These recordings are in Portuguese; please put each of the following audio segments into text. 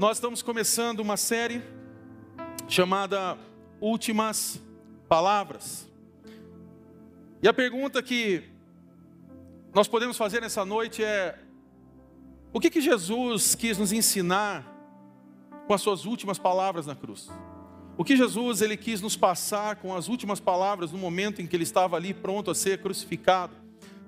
nós estamos começando uma série chamada Últimas Palavras. E a pergunta que nós podemos fazer nessa noite é: o que, que Jesus quis nos ensinar com as suas últimas palavras na cruz? O que Jesus ele quis nos passar com as últimas palavras no momento em que ele estava ali pronto a ser crucificado?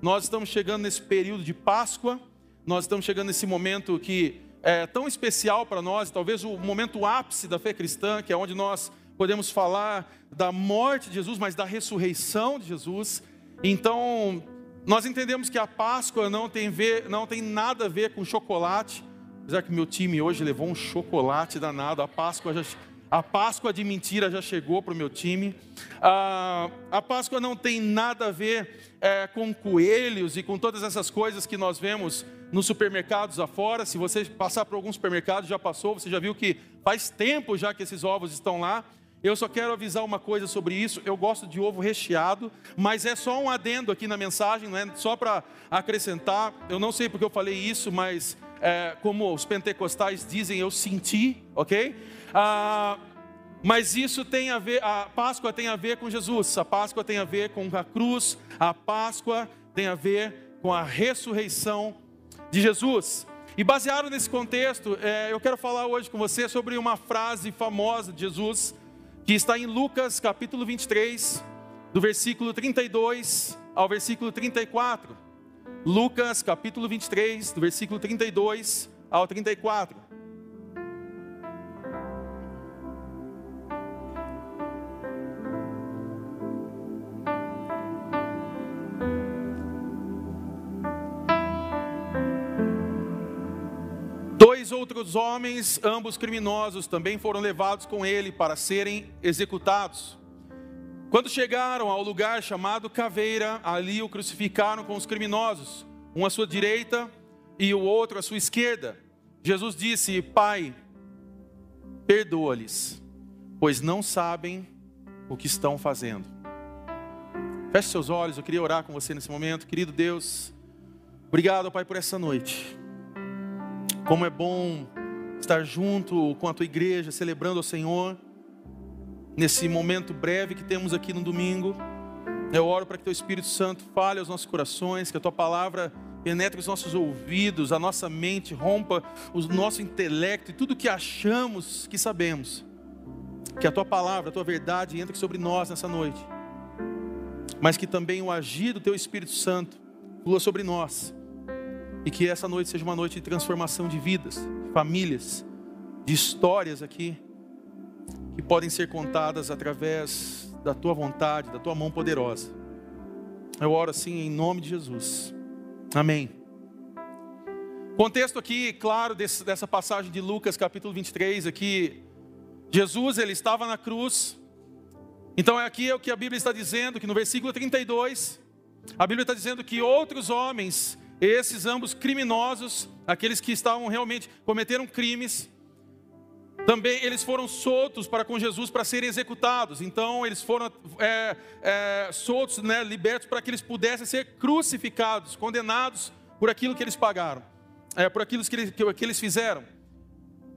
Nós estamos chegando nesse período de Páscoa, nós estamos chegando nesse momento que é tão especial para nós, talvez o momento ápice da fé cristã, que é onde nós podemos falar da morte de Jesus, mas da ressurreição de Jesus. Então, nós entendemos que a Páscoa não tem, ver, não tem nada a ver com chocolate, apesar que meu time hoje levou um chocolate danado, a Páscoa já a Páscoa de mentira já chegou para o meu time. Ah, a Páscoa não tem nada a ver é, com coelhos e com todas essas coisas que nós vemos nos supermercados afora. Se você passar por algum supermercado, já passou, você já viu que faz tempo já que esses ovos estão lá. Eu só quero avisar uma coisa sobre isso. Eu gosto de ovo recheado, mas é só um adendo aqui na mensagem, não é só para acrescentar. Eu não sei porque eu falei isso, mas é, como os pentecostais dizem, eu senti, ok? Ah, mas isso tem a ver, a Páscoa tem a ver com Jesus, a Páscoa tem a ver com a cruz, a Páscoa tem a ver com a ressurreição de Jesus. E baseado nesse contexto, é, eu quero falar hoje com você sobre uma frase famosa de Jesus, que está em Lucas capítulo 23, do versículo 32 ao versículo 34. Lucas capítulo 23, do versículo 32 ao 34. Outros homens, ambos criminosos, também foram levados com ele para serem executados. Quando chegaram ao lugar chamado Caveira, ali o crucificaram com os criminosos, um à sua direita e o outro à sua esquerda. Jesus disse: Pai, perdoa-lhes, pois não sabem o que estão fazendo. Feche seus olhos, eu queria orar com você nesse momento, querido Deus. Obrigado, Pai, por essa noite. Como é bom estar junto com a tua igreja, celebrando ao Senhor, nesse momento breve que temos aqui no domingo. Eu oro para que teu Espírito Santo fale aos nossos corações, que a tua palavra penetre os nossos ouvidos, a nossa mente, rompa o nosso intelecto e tudo que achamos que sabemos. Que a tua palavra, a tua verdade entre sobre nós nessa noite. Mas que também o agir do teu Espírito Santo flua sobre nós e que essa noite seja uma noite de transformação de vidas, famílias, de histórias aqui, que podem ser contadas através da tua vontade, da tua mão poderosa. Eu oro assim em nome de Jesus. Amém. Contexto aqui, claro, desse, dessa passagem de Lucas, capítulo 23, aqui, Jesus, ele estava na cruz. Então, é aqui é o que a Bíblia está dizendo, que no versículo 32, a Bíblia está dizendo que outros homens esses ambos criminosos, aqueles que estavam realmente cometeram crimes, também eles foram soltos para com Jesus para serem executados. Então eles foram é, é, soltos, né, libertos para que eles pudessem ser crucificados, condenados por aquilo que eles pagaram, é, por aquilo que eles, que eles fizeram.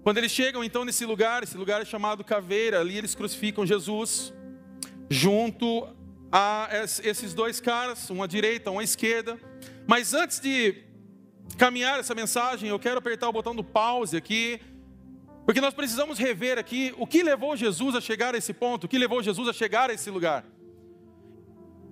Quando eles chegam então nesse lugar, esse lugar é chamado Caveira, ali eles crucificam Jesus junto a esses dois caras, um à direita, um à esquerda. Mas antes de caminhar essa mensagem, eu quero apertar o botão do pause aqui, porque nós precisamos rever aqui o que levou Jesus a chegar a esse ponto, o que levou Jesus a chegar a esse lugar.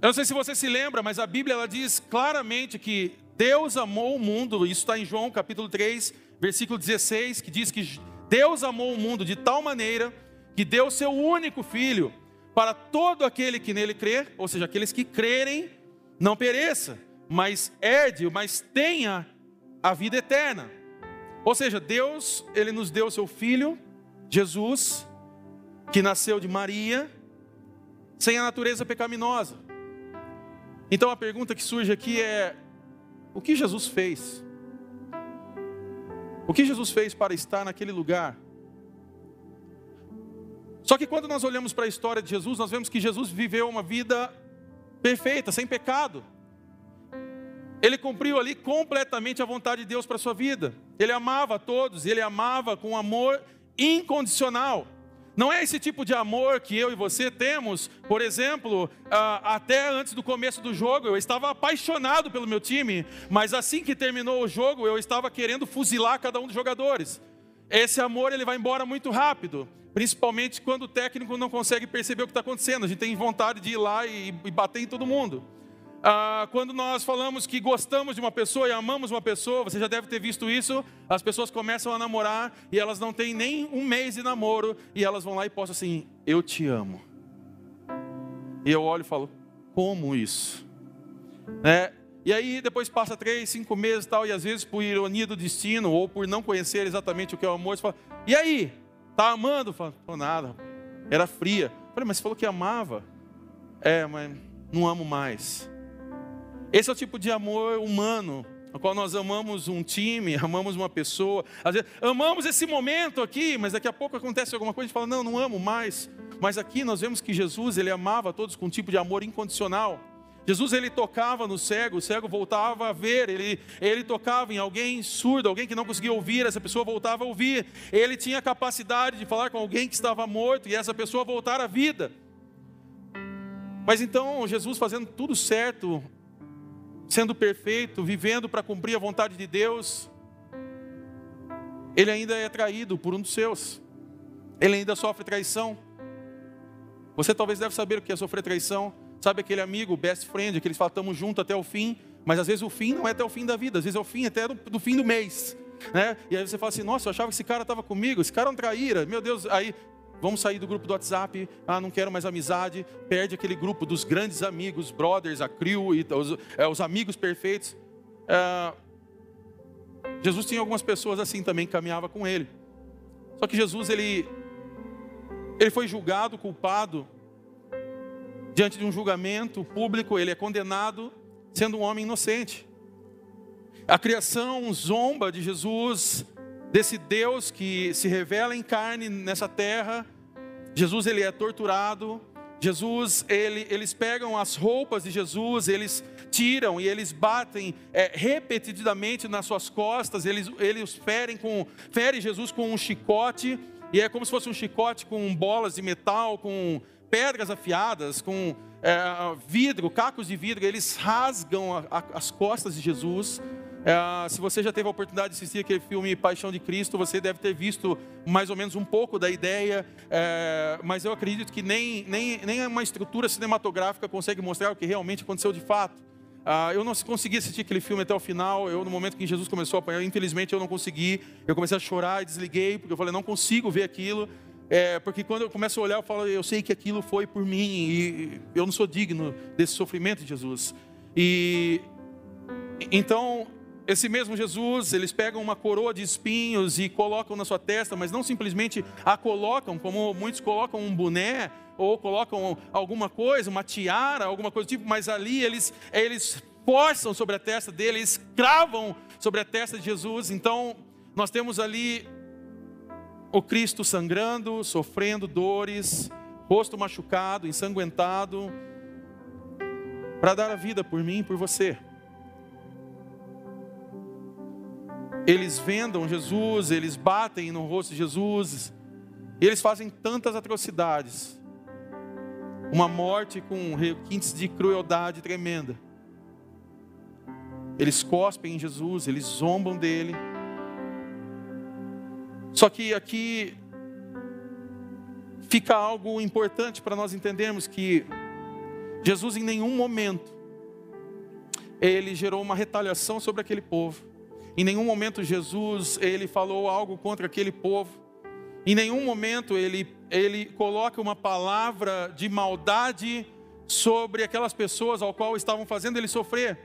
Eu não sei se você se lembra, mas a Bíblia ela diz claramente que Deus amou o mundo, isso está em João capítulo 3, versículo 16, que diz que Deus amou o mundo de tal maneira que deu seu único filho para todo aquele que nele crê, ou seja, aqueles que crerem, não pereça, mas herde, mas tenha a vida eterna. Ou seja, Deus, ele nos deu seu filho, Jesus, que nasceu de Maria, sem a natureza pecaminosa. Então a pergunta que surge aqui é: o que Jesus fez? O que Jesus fez para estar naquele lugar? Só que quando nós olhamos para a história de Jesus, nós vemos que Jesus viveu uma vida perfeita, sem pecado. Ele cumpriu ali completamente a vontade de Deus para a sua vida. Ele amava a todos, ele amava com amor incondicional. Não é esse tipo de amor que eu e você temos, por exemplo, até antes do começo do jogo, eu estava apaixonado pelo meu time, mas assim que terminou o jogo, eu estava querendo fuzilar cada um dos jogadores. Esse amor ele vai embora muito rápido, principalmente quando o técnico não consegue perceber o que está acontecendo. A gente tem vontade de ir lá e, e bater em todo mundo. Ah, quando nós falamos que gostamos de uma pessoa e amamos uma pessoa, você já deve ter visto isso. As pessoas começam a namorar e elas não têm nem um mês de namoro e elas vão lá e postam assim: Eu te amo. E eu olho e falo: Como isso? Né? E aí depois passa três, cinco meses tal, e às vezes por ironia do destino ou por não conhecer exatamente o que é o amor, você fala: E aí? Tá amando? Fala: nada. Era fria. Falei: Mas você falou que amava? É, mas não amo mais. Esse é o tipo de amor humano, no qual nós amamos um time, amamos uma pessoa, às vezes amamos esse momento aqui, mas daqui a pouco acontece alguma coisa e fala, não, não amo mais. Mas aqui nós vemos que Jesus, ele amava todos com um tipo de amor incondicional. Jesus ele tocava no cego, o cego voltava a ver, ele, ele tocava em alguém surdo, alguém que não conseguia ouvir, essa pessoa voltava a ouvir. Ele tinha a capacidade de falar com alguém que estava morto e essa pessoa voltar à vida. Mas então Jesus fazendo tudo certo, sendo perfeito, vivendo para cumprir a vontade de Deus, ele ainda é traído por um dos seus. Ele ainda sofre traição. Você talvez deve saber o que é sofrer traição. Sabe aquele amigo, best friend, que eles falam, estamos juntos até o fim, mas às vezes o fim não é até o fim da vida, às vezes é o fim até do, do fim do mês. Né? E aí você fala assim, nossa, eu achava que esse cara estava comigo, esse cara é um traíra, meu Deus, aí vamos sair do grupo do WhatsApp, ah, não quero mais amizade, perde aquele grupo dos grandes amigos, brothers, a crew, e os, é, os amigos perfeitos. É, Jesus tinha algumas pessoas assim também que caminhava com ele. Só que Jesus, ele, ele foi julgado, culpado, diante de um julgamento público, ele é condenado, sendo um homem inocente. A criação zomba de Jesus, desse Deus que se revela em carne nessa terra, Jesus ele é torturado. Jesus, ele, eles pegam as roupas de Jesus, eles tiram e eles batem é, repetidamente nas suas costas, eles, eles ferem, com, ferem Jesus com um chicote, e é como se fosse um chicote com bolas de metal, com pedras afiadas, com é, vidro, cacos de vidro, eles rasgam a, a, as costas de Jesus. É, se você já teve a oportunidade de assistir aquele filme Paixão de Cristo, você deve ter visto mais ou menos um pouco da ideia, é, mas eu acredito que nem, nem, nem uma estrutura cinematográfica consegue mostrar o que realmente aconteceu de fato. Ah, eu não consegui assistir aquele filme até o final. Eu, no momento que Jesus começou a apanhar, infelizmente eu não consegui. Eu comecei a chorar e desliguei, porque eu falei, não consigo ver aquilo. É, porque quando eu começo a olhar, eu falo, eu sei que aquilo foi por mim e eu não sou digno desse sofrimento de Jesus. E então esse mesmo Jesus, eles pegam uma coroa de espinhos e colocam na sua testa, mas não simplesmente a colocam, como muitos colocam um boné ou colocam alguma coisa, uma tiara, alguma coisa do tipo, mas ali eles, eles forçam sobre a testa dele, eles cravam sobre a testa de Jesus. Então, nós temos ali o Cristo sangrando, sofrendo dores, rosto machucado, ensanguentado, para dar a vida por mim e por você. Eles vendam Jesus, eles batem no rosto de Jesus, eles fazem tantas atrocidades, uma morte com requintes de crueldade tremenda. Eles cospem em Jesus, eles zombam dele. Só que aqui fica algo importante para nós entendermos que Jesus em nenhum momento ele gerou uma retaliação sobre aquele povo. Em nenhum momento Jesus ele falou algo contra aquele povo. Em nenhum momento ele, ele coloca uma palavra de maldade sobre aquelas pessoas ao qual estavam fazendo ele sofrer.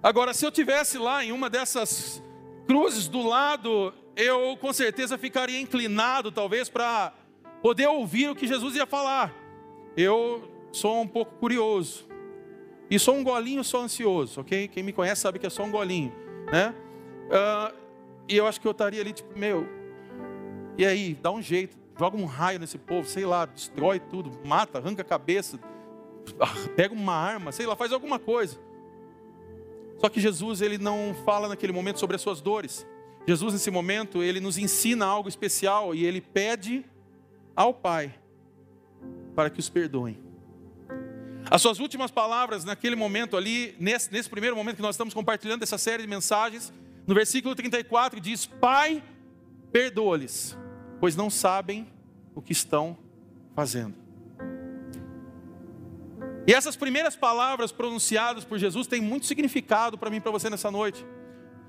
Agora, se eu tivesse lá em uma dessas cruzes do lado, eu com certeza ficaria inclinado, talvez, para poder ouvir o que Jesus ia falar. Eu sou um pouco curioso. E sou um golinho, sou ansioso, ok? Quem me conhece sabe que é só um golinho né? Uh, e eu acho que eu estaria ali, tipo, meu, e aí, dá um jeito, joga um raio nesse povo, sei lá, destrói tudo, mata, arranca a cabeça, pega uma arma, sei lá, faz alguma coisa. Só que Jesus, ele não fala naquele momento sobre as suas dores. Jesus, nesse momento, ele nos ensina algo especial e ele pede ao Pai para que os perdoem. As suas últimas palavras naquele momento ali, nesse, nesse primeiro momento que nós estamos compartilhando essa série de mensagens, no versículo 34 diz: Pai, perdoa-lhes, pois não sabem o que estão fazendo. E essas primeiras palavras pronunciadas por Jesus têm muito significado para mim e para você nessa noite.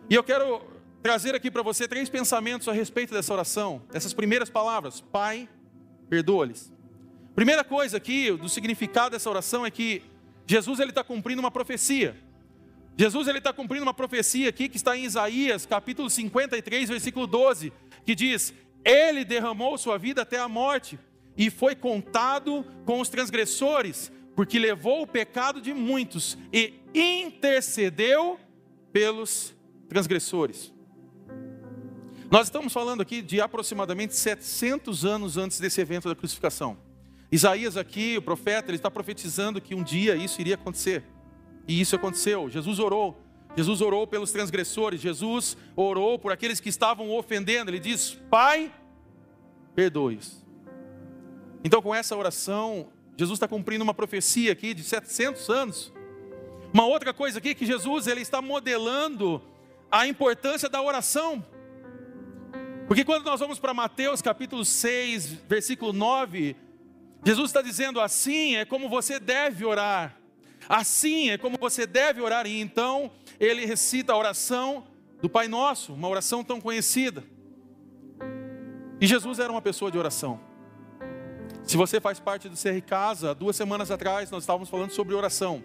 E eu quero trazer aqui para você três pensamentos a respeito dessa oração, dessas primeiras palavras: Pai, perdoa-lhes. Primeira coisa aqui do significado dessa oração é que Jesus ele está cumprindo uma profecia. Jesus ele está cumprindo uma profecia aqui que está em Isaías capítulo 53, versículo 12, que diz: Ele derramou sua vida até a morte e foi contado com os transgressores porque levou o pecado de muitos e intercedeu pelos transgressores. Nós estamos falando aqui de aproximadamente 700 anos antes desse evento da crucificação. Isaías aqui, o profeta, ele está profetizando que um dia isso iria acontecer. E isso aconteceu. Jesus orou. Jesus orou pelos transgressores. Jesus orou por aqueles que estavam ofendendo. Ele diz: Pai, perdoe-os. Então, com essa oração, Jesus está cumprindo uma profecia aqui de 700 anos. Uma outra coisa aqui que Jesus ele está modelando a importância da oração. Porque quando nós vamos para Mateus capítulo 6, versículo 9, Jesus está dizendo assim é como você deve orar. Assim é como você deve orar. E então ele recita a oração do Pai Nosso, uma oração tão conhecida. E Jesus era uma pessoa de oração. Se você faz parte do CR Casa, duas semanas atrás nós estávamos falando sobre oração.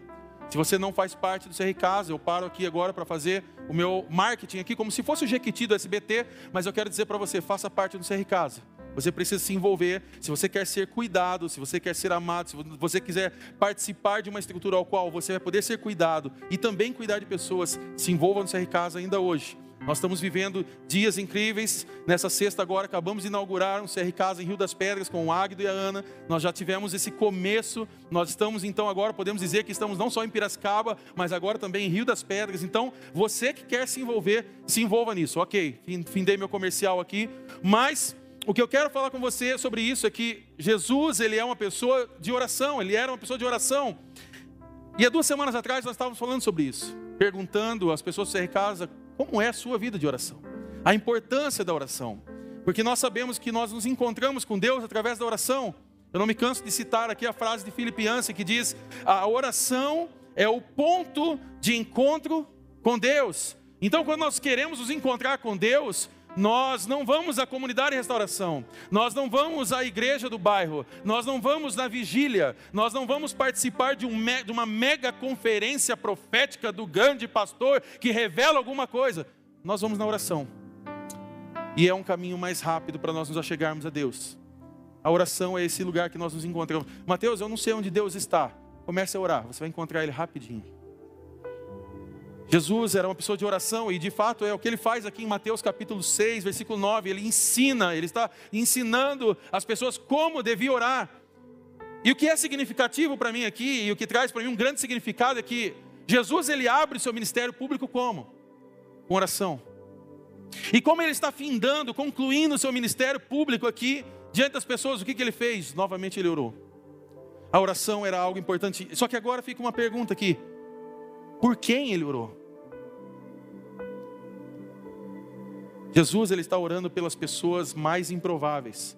Se você não faz parte do CR Casa, eu paro aqui agora para fazer o meu marketing aqui, como se fosse o Jequiti do SBT, mas eu quero dizer para você, faça parte do CR Casa. Você precisa se envolver. Se você quer ser cuidado, se você quer ser amado, se você quiser participar de uma estrutura ao qual você vai poder ser cuidado e também cuidar de pessoas, se envolva no CR Casa ainda hoje. Nós estamos vivendo dias incríveis. Nessa sexta agora acabamos de inaugurar um CR Casa em Rio das Pedras com o Águido e a Ana. Nós já tivemos esse começo. Nós estamos então agora podemos dizer que estamos não só em Piracicaba, mas agora também em Rio das Pedras. Então, você que quer se envolver, se envolva nisso. OK, findei meu comercial aqui, mas o que eu quero falar com você sobre isso é que Jesus, ele é uma pessoa de oração, ele era uma pessoa de oração. E há duas semanas atrás nós estávamos falando sobre isso, perguntando às pessoas Casa como é a sua vida de oração? A importância da oração. Porque nós sabemos que nós nos encontramos com Deus através da oração. Eu não me canso de citar aqui a frase de Filipe Yancey que diz: a oração é o ponto de encontro com Deus. Então, quando nós queremos nos encontrar com Deus, nós não vamos à comunidade de restauração, nós não vamos à igreja do bairro, nós não vamos na vigília, nós não vamos participar de, um, de uma mega conferência profética do grande pastor que revela alguma coisa. Nós vamos na oração. E é um caminho mais rápido para nós nos achegarmos a Deus. A oração é esse lugar que nós nos encontramos. Mateus, eu não sei onde Deus está. Comece a orar, você vai encontrar Ele rapidinho. Jesus era uma pessoa de oração e de fato é o que ele faz aqui em Mateus capítulo 6, versículo 9. Ele ensina, ele está ensinando as pessoas como devia orar. E o que é significativo para mim aqui, e o que traz para mim um grande significado é que Jesus ele abre o seu ministério público como? Com oração. E como ele está findando, concluindo o seu ministério público aqui, diante das pessoas, o que, que ele fez? Novamente ele orou. A oração era algo importante. Só que agora fica uma pergunta aqui: por quem ele orou? Jesus ele está orando pelas pessoas mais improváveis.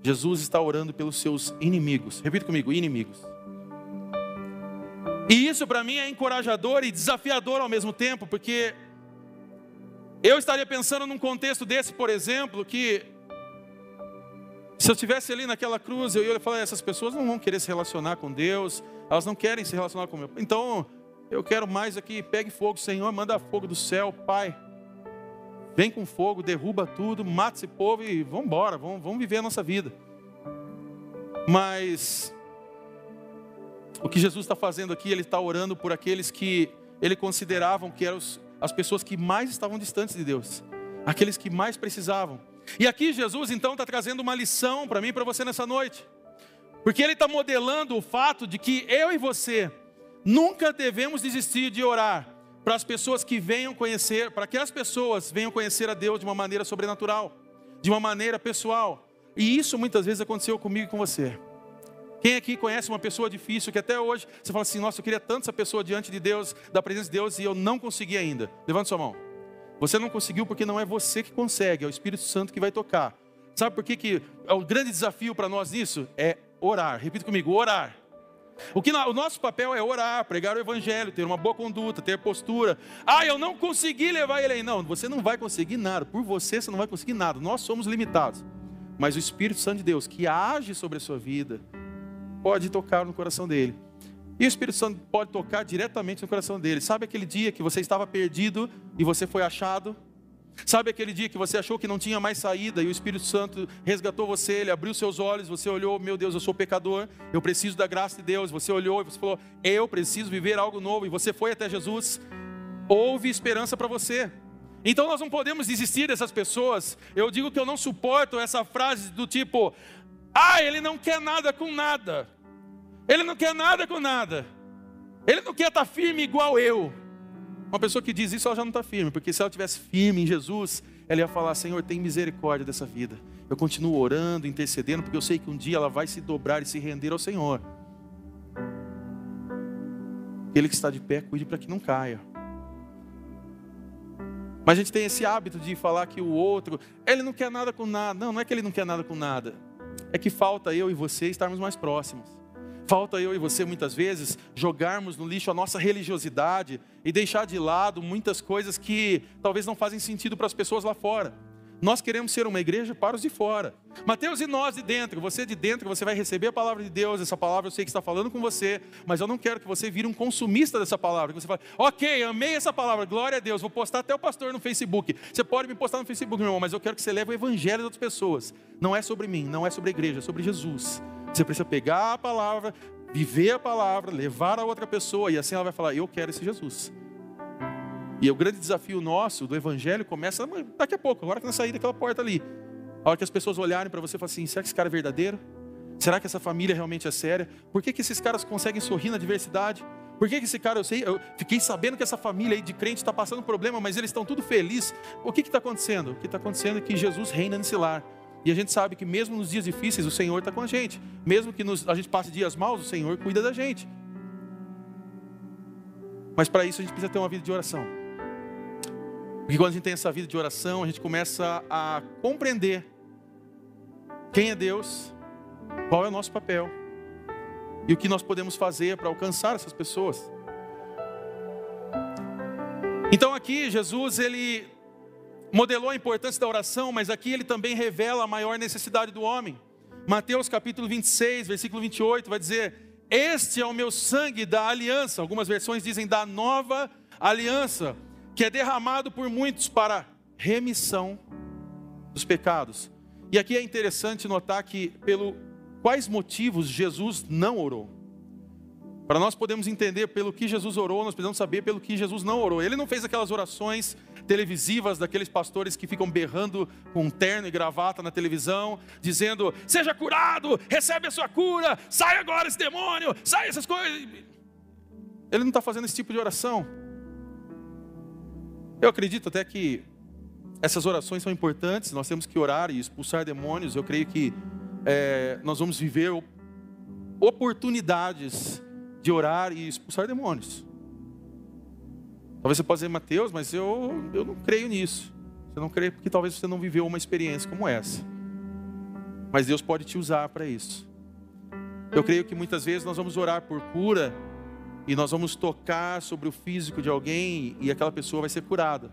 Jesus está orando pelos seus inimigos. Repita comigo, inimigos. E isso para mim é encorajador e desafiador ao mesmo tempo, porque eu estaria pensando num contexto desse, por exemplo, que se eu estivesse ali naquela cruz, eu ia falar, essas pessoas não vão querer se relacionar com Deus, elas não querem se relacionar com meu. Então, eu quero mais aqui, pegue fogo, Senhor, manda fogo do céu, Pai. Vem com fogo, derruba tudo, mata esse povo e vamos embora, vamos, vamos viver a nossa vida. Mas o que Jesus está fazendo aqui, Ele está orando por aqueles que Ele consideravam que eram as pessoas que mais estavam distantes de Deus, aqueles que mais precisavam. E aqui Jesus então está trazendo uma lição para mim e para você nessa noite, porque Ele está modelando o fato de que eu e você nunca devemos desistir de orar para as pessoas que venham conhecer, para que as pessoas venham conhecer a Deus de uma maneira sobrenatural, de uma maneira pessoal. E isso muitas vezes aconteceu comigo e com você. Quem aqui conhece uma pessoa difícil que até hoje você fala assim: Nossa, eu queria tanto essa pessoa diante de Deus, da presença de Deus, e eu não consegui ainda? Levante sua mão. Você não conseguiu porque não é você que consegue, é o Espírito Santo que vai tocar. Sabe por que, que é o grande desafio para nós nisso? É orar. Repita comigo: orar. O, que, o nosso papel é orar, pregar o evangelho, ter uma boa conduta, ter postura. Ah, eu não consegui levar ele aí. Não, você não vai conseguir nada. Por você, você não vai conseguir nada. Nós somos limitados. Mas o Espírito Santo de Deus, que age sobre a sua vida, pode tocar no coração dele. E o Espírito Santo pode tocar diretamente no coração dele. Sabe aquele dia que você estava perdido e você foi achado? Sabe aquele dia que você achou que não tinha mais saída e o Espírito Santo resgatou você, ele abriu seus olhos, você olhou, meu Deus, eu sou pecador, eu preciso da graça de Deus. Você olhou e você falou, eu preciso viver algo novo. E você foi até Jesus. Houve esperança para você. Então nós não podemos desistir dessas pessoas. Eu digo que eu não suporto essa frase do tipo: ah, ele não quer nada com nada. Ele não quer nada com nada. Ele não quer estar firme igual eu. Uma pessoa que diz isso, ela já não está firme, porque se ela tivesse firme em Jesus, ela ia falar: Senhor, tem misericórdia dessa vida. Eu continuo orando, intercedendo, porque eu sei que um dia ela vai se dobrar e se render ao Senhor. Ele que está de pé, cuide para que não caia. Mas a gente tem esse hábito de falar que o outro, ele não quer nada com nada. Não, não é que ele não quer nada com nada. É que falta eu e você estarmos mais próximos. Falta eu e você muitas vezes jogarmos no lixo a nossa religiosidade e deixar de lado muitas coisas que talvez não fazem sentido para as pessoas lá fora. Nós queremos ser uma igreja para os de fora. Mateus e nós de dentro, você de dentro, você vai receber a palavra de Deus, essa palavra eu sei que está falando com você, mas eu não quero que você vire um consumista dessa palavra. Que você fale, ok, amei essa palavra, glória a Deus, vou postar até o pastor no Facebook. Você pode me postar no Facebook, meu irmão, mas eu quero que você leve o evangelho das outras pessoas. Não é sobre mim, não é sobre a igreja, é sobre Jesus. Você precisa pegar a palavra, viver a palavra, levar a outra pessoa, e assim ela vai falar: Eu quero esse Jesus. E o grande desafio nosso do Evangelho começa daqui a pouco, agora que nós sair daquela porta ali. A hora que as pessoas olharem para você e falarem assim: será que esse cara é verdadeiro? Será que essa família realmente é séria? Por que, que esses caras conseguem sorrir na diversidade? Por que, que esse cara, eu sei, eu fiquei sabendo que essa família aí de crente está passando problema, mas eles estão tudo felizes. O que está acontecendo? O que está acontecendo é que Jesus reina nesse lar. E a gente sabe que mesmo nos dias difíceis, o Senhor está com a gente. Mesmo que nos, a gente passe dias maus, o Senhor cuida da gente. Mas para isso a gente precisa ter uma vida de oração. Porque quando a gente tem essa vida de oração, a gente começa a compreender quem é Deus, qual é o nosso papel e o que nós podemos fazer para alcançar essas pessoas. Então aqui Jesus ele modelou a importância da oração, mas aqui ele também revela a maior necessidade do homem. Mateus capítulo 26, versículo 28 vai dizer: "Este é o meu sangue da aliança". Algumas versões dizem da nova aliança que é derramado por muitos para remissão dos pecados. E aqui é interessante notar que pelo quais motivos Jesus não orou. Para nós podermos entender pelo que Jesus orou, nós precisamos saber pelo que Jesus não orou. Ele não fez aquelas orações televisivas daqueles pastores que ficam berrando com um terno e gravata na televisão, dizendo: "Seja curado, recebe a sua cura, sai agora esse demônio, sai essas coisas". Ele não está fazendo esse tipo de oração. Eu acredito até que essas orações são importantes, nós temos que orar e expulsar demônios. Eu creio que é, nós vamos viver oportunidades de orar e expulsar demônios. Talvez você possa dizer, Mateus, mas eu, eu não creio nisso. Você não crê porque talvez você não viveu uma experiência como essa. Mas Deus pode te usar para isso. Eu creio que muitas vezes nós vamos orar por cura e nós vamos tocar sobre o físico de alguém e aquela pessoa vai ser curada.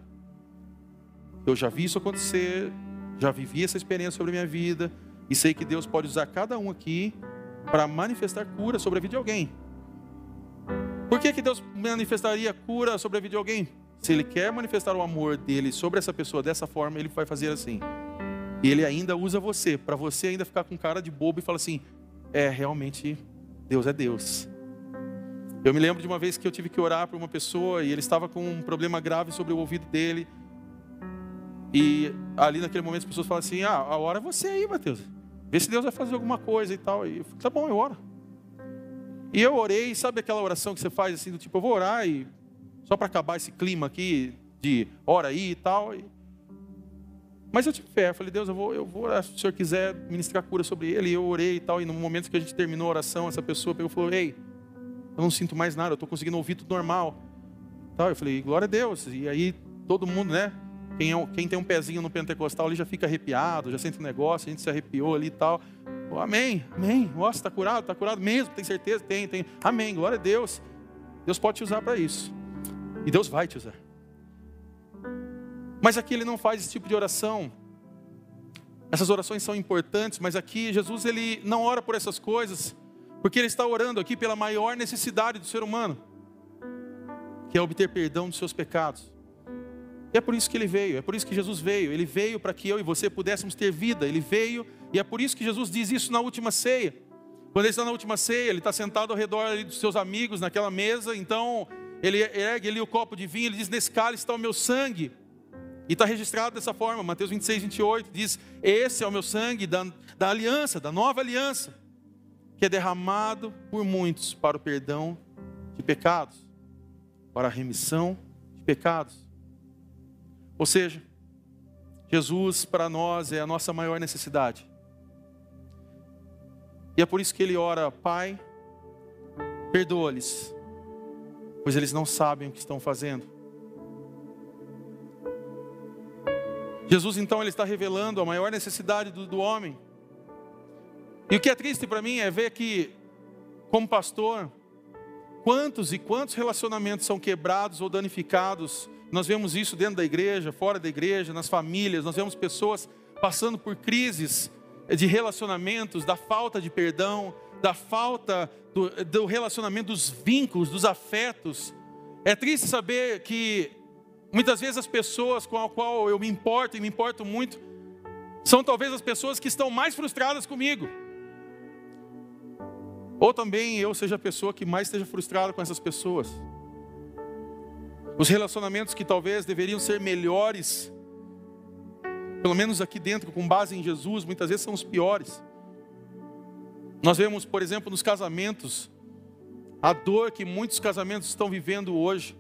Eu já vi isso acontecer, já vivi essa experiência sobre a minha vida e sei que Deus pode usar cada um aqui para manifestar cura sobre a vida de alguém. Por que, que Deus manifestaria cura sobre a vida de alguém? Se Ele quer manifestar o amor dele sobre essa pessoa dessa forma, Ele vai fazer assim. E Ele ainda usa você, para você ainda ficar com cara de bobo e falar assim: é, realmente, Deus é Deus. Eu me lembro de uma vez que eu tive que orar por uma pessoa e ele estava com um problema grave sobre o ouvido dele. E ali naquele momento as pessoas falam assim: Ah, a hora é você aí, Mateus. Vê se Deus vai fazer alguma coisa e tal. E eu falei: Tá bom, eu oro. E eu orei, sabe aquela oração que você faz assim, do tipo, eu vou orar e só para acabar esse clima aqui de hora aí e tal. Mas eu tive fé, falei, Deus, eu vou, eu vou, se o Senhor quiser ministrar cura sobre ele, e eu orei e tal, e no momento que a gente terminou a oração, essa pessoa pegou e falou, ei, eu não sinto mais nada, eu estou conseguindo ouvir tudo normal. Tal, eu falei, glória a Deus. E aí todo mundo, né? Quem, é, quem tem um pezinho no pentecostal ali já fica arrepiado, já sente um negócio, a gente se arrepiou ali e tal. Oh, amém, amém. Nossa, está curado, está curado mesmo, tem certeza? Tem, tem. Amém, glória a Deus. Deus pode te usar para isso. E Deus vai te usar. Mas aqui ele não faz esse tipo de oração. Essas orações são importantes, mas aqui Jesus ele não ora por essas coisas, porque ele está orando aqui pela maior necessidade do ser humano, que é obter perdão dos seus pecados. E é por isso que ele veio, é por isso que Jesus veio. Ele veio para que eu e você pudéssemos ter vida. Ele veio, e é por isso que Jesus diz isso na última ceia. Quando ele está na última ceia, ele está sentado ao redor dos seus amigos naquela mesa, então ele ergue ali o copo de vinho, ele diz: Nesse cálice está o meu sangue. E está registrado dessa forma, Mateus 26, 28 diz: Esse é o meu sangue da, da aliança, da nova aliança, que é derramado por muitos para o perdão de pecados, para a remissão de pecados. Ou seja, Jesus para nós é a nossa maior necessidade. E é por isso que ele ora, Pai, perdoa-lhes, pois eles não sabem o que estão fazendo. Jesus então ele está revelando a maior necessidade do, do homem. E o que é triste para mim é ver que, como pastor, quantos e quantos relacionamentos são quebrados ou danificados. Nós vemos isso dentro da igreja, fora da igreja, nas famílias. Nós vemos pessoas passando por crises de relacionamentos, da falta de perdão, da falta do, do relacionamento, dos vínculos, dos afetos. É triste saber que Muitas vezes as pessoas com as quais eu me importo e me importo muito são talvez as pessoas que estão mais frustradas comigo. Ou também eu seja a pessoa que mais esteja frustrada com essas pessoas. Os relacionamentos que talvez deveriam ser melhores, pelo menos aqui dentro, com base em Jesus, muitas vezes são os piores. Nós vemos, por exemplo, nos casamentos, a dor que muitos casamentos estão vivendo hoje.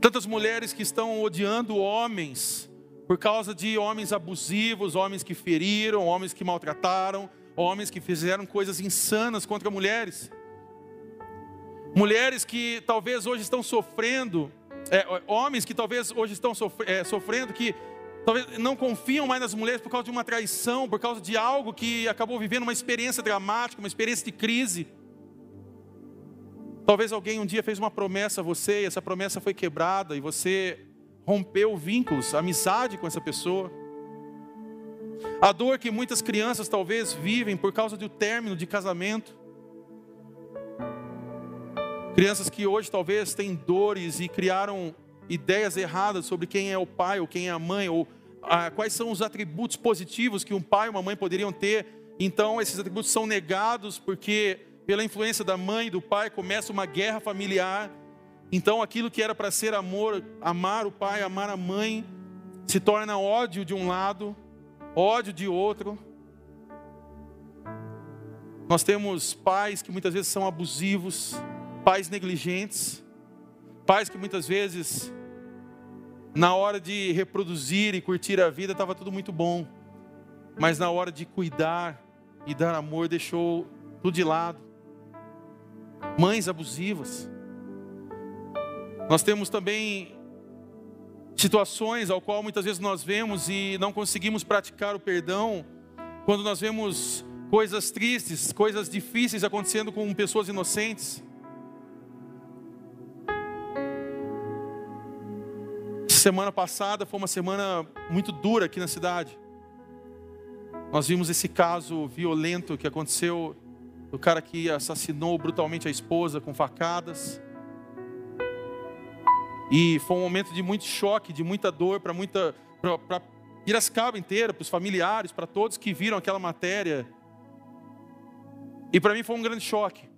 Tantas mulheres que estão odiando homens por causa de homens abusivos, homens que feriram, homens que maltrataram, homens que fizeram coisas insanas contra mulheres. Mulheres que talvez hoje estão sofrendo, é, homens que talvez hoje estão sofrendo, é, sofrendo, que talvez não confiam mais nas mulheres por causa de uma traição, por causa de algo que acabou vivendo uma experiência dramática, uma experiência de crise. Talvez alguém um dia fez uma promessa a você e essa promessa foi quebrada e você rompeu vínculos, amizade com essa pessoa. A dor que muitas crianças talvez vivem por causa do término de casamento. Crianças que hoje talvez têm dores e criaram ideias erradas sobre quem é o pai ou quem é a mãe, ou ah, quais são os atributos positivos que um pai ou uma mãe poderiam ter. Então, esses atributos são negados porque pela influência da mãe e do pai, começa uma guerra familiar. Então aquilo que era para ser amor, amar o pai, amar a mãe, se torna ódio de um lado, ódio de outro. Nós temos pais que muitas vezes são abusivos, pais negligentes, pais que muitas vezes, na hora de reproduzir e curtir a vida, estava tudo muito bom, mas na hora de cuidar e dar amor, deixou tudo de lado mães abusivas. Nós temos também situações ao qual muitas vezes nós vemos e não conseguimos praticar o perdão, quando nós vemos coisas tristes, coisas difíceis acontecendo com pessoas inocentes. Semana passada foi uma semana muito dura aqui na cidade. Nós vimos esse caso violento que aconteceu do cara que assassinou brutalmente a esposa com facadas. E foi um momento de muito choque, de muita dor para muita para Piracicaba inteira, para os familiares, para todos que viram aquela matéria. E para mim foi um grande choque.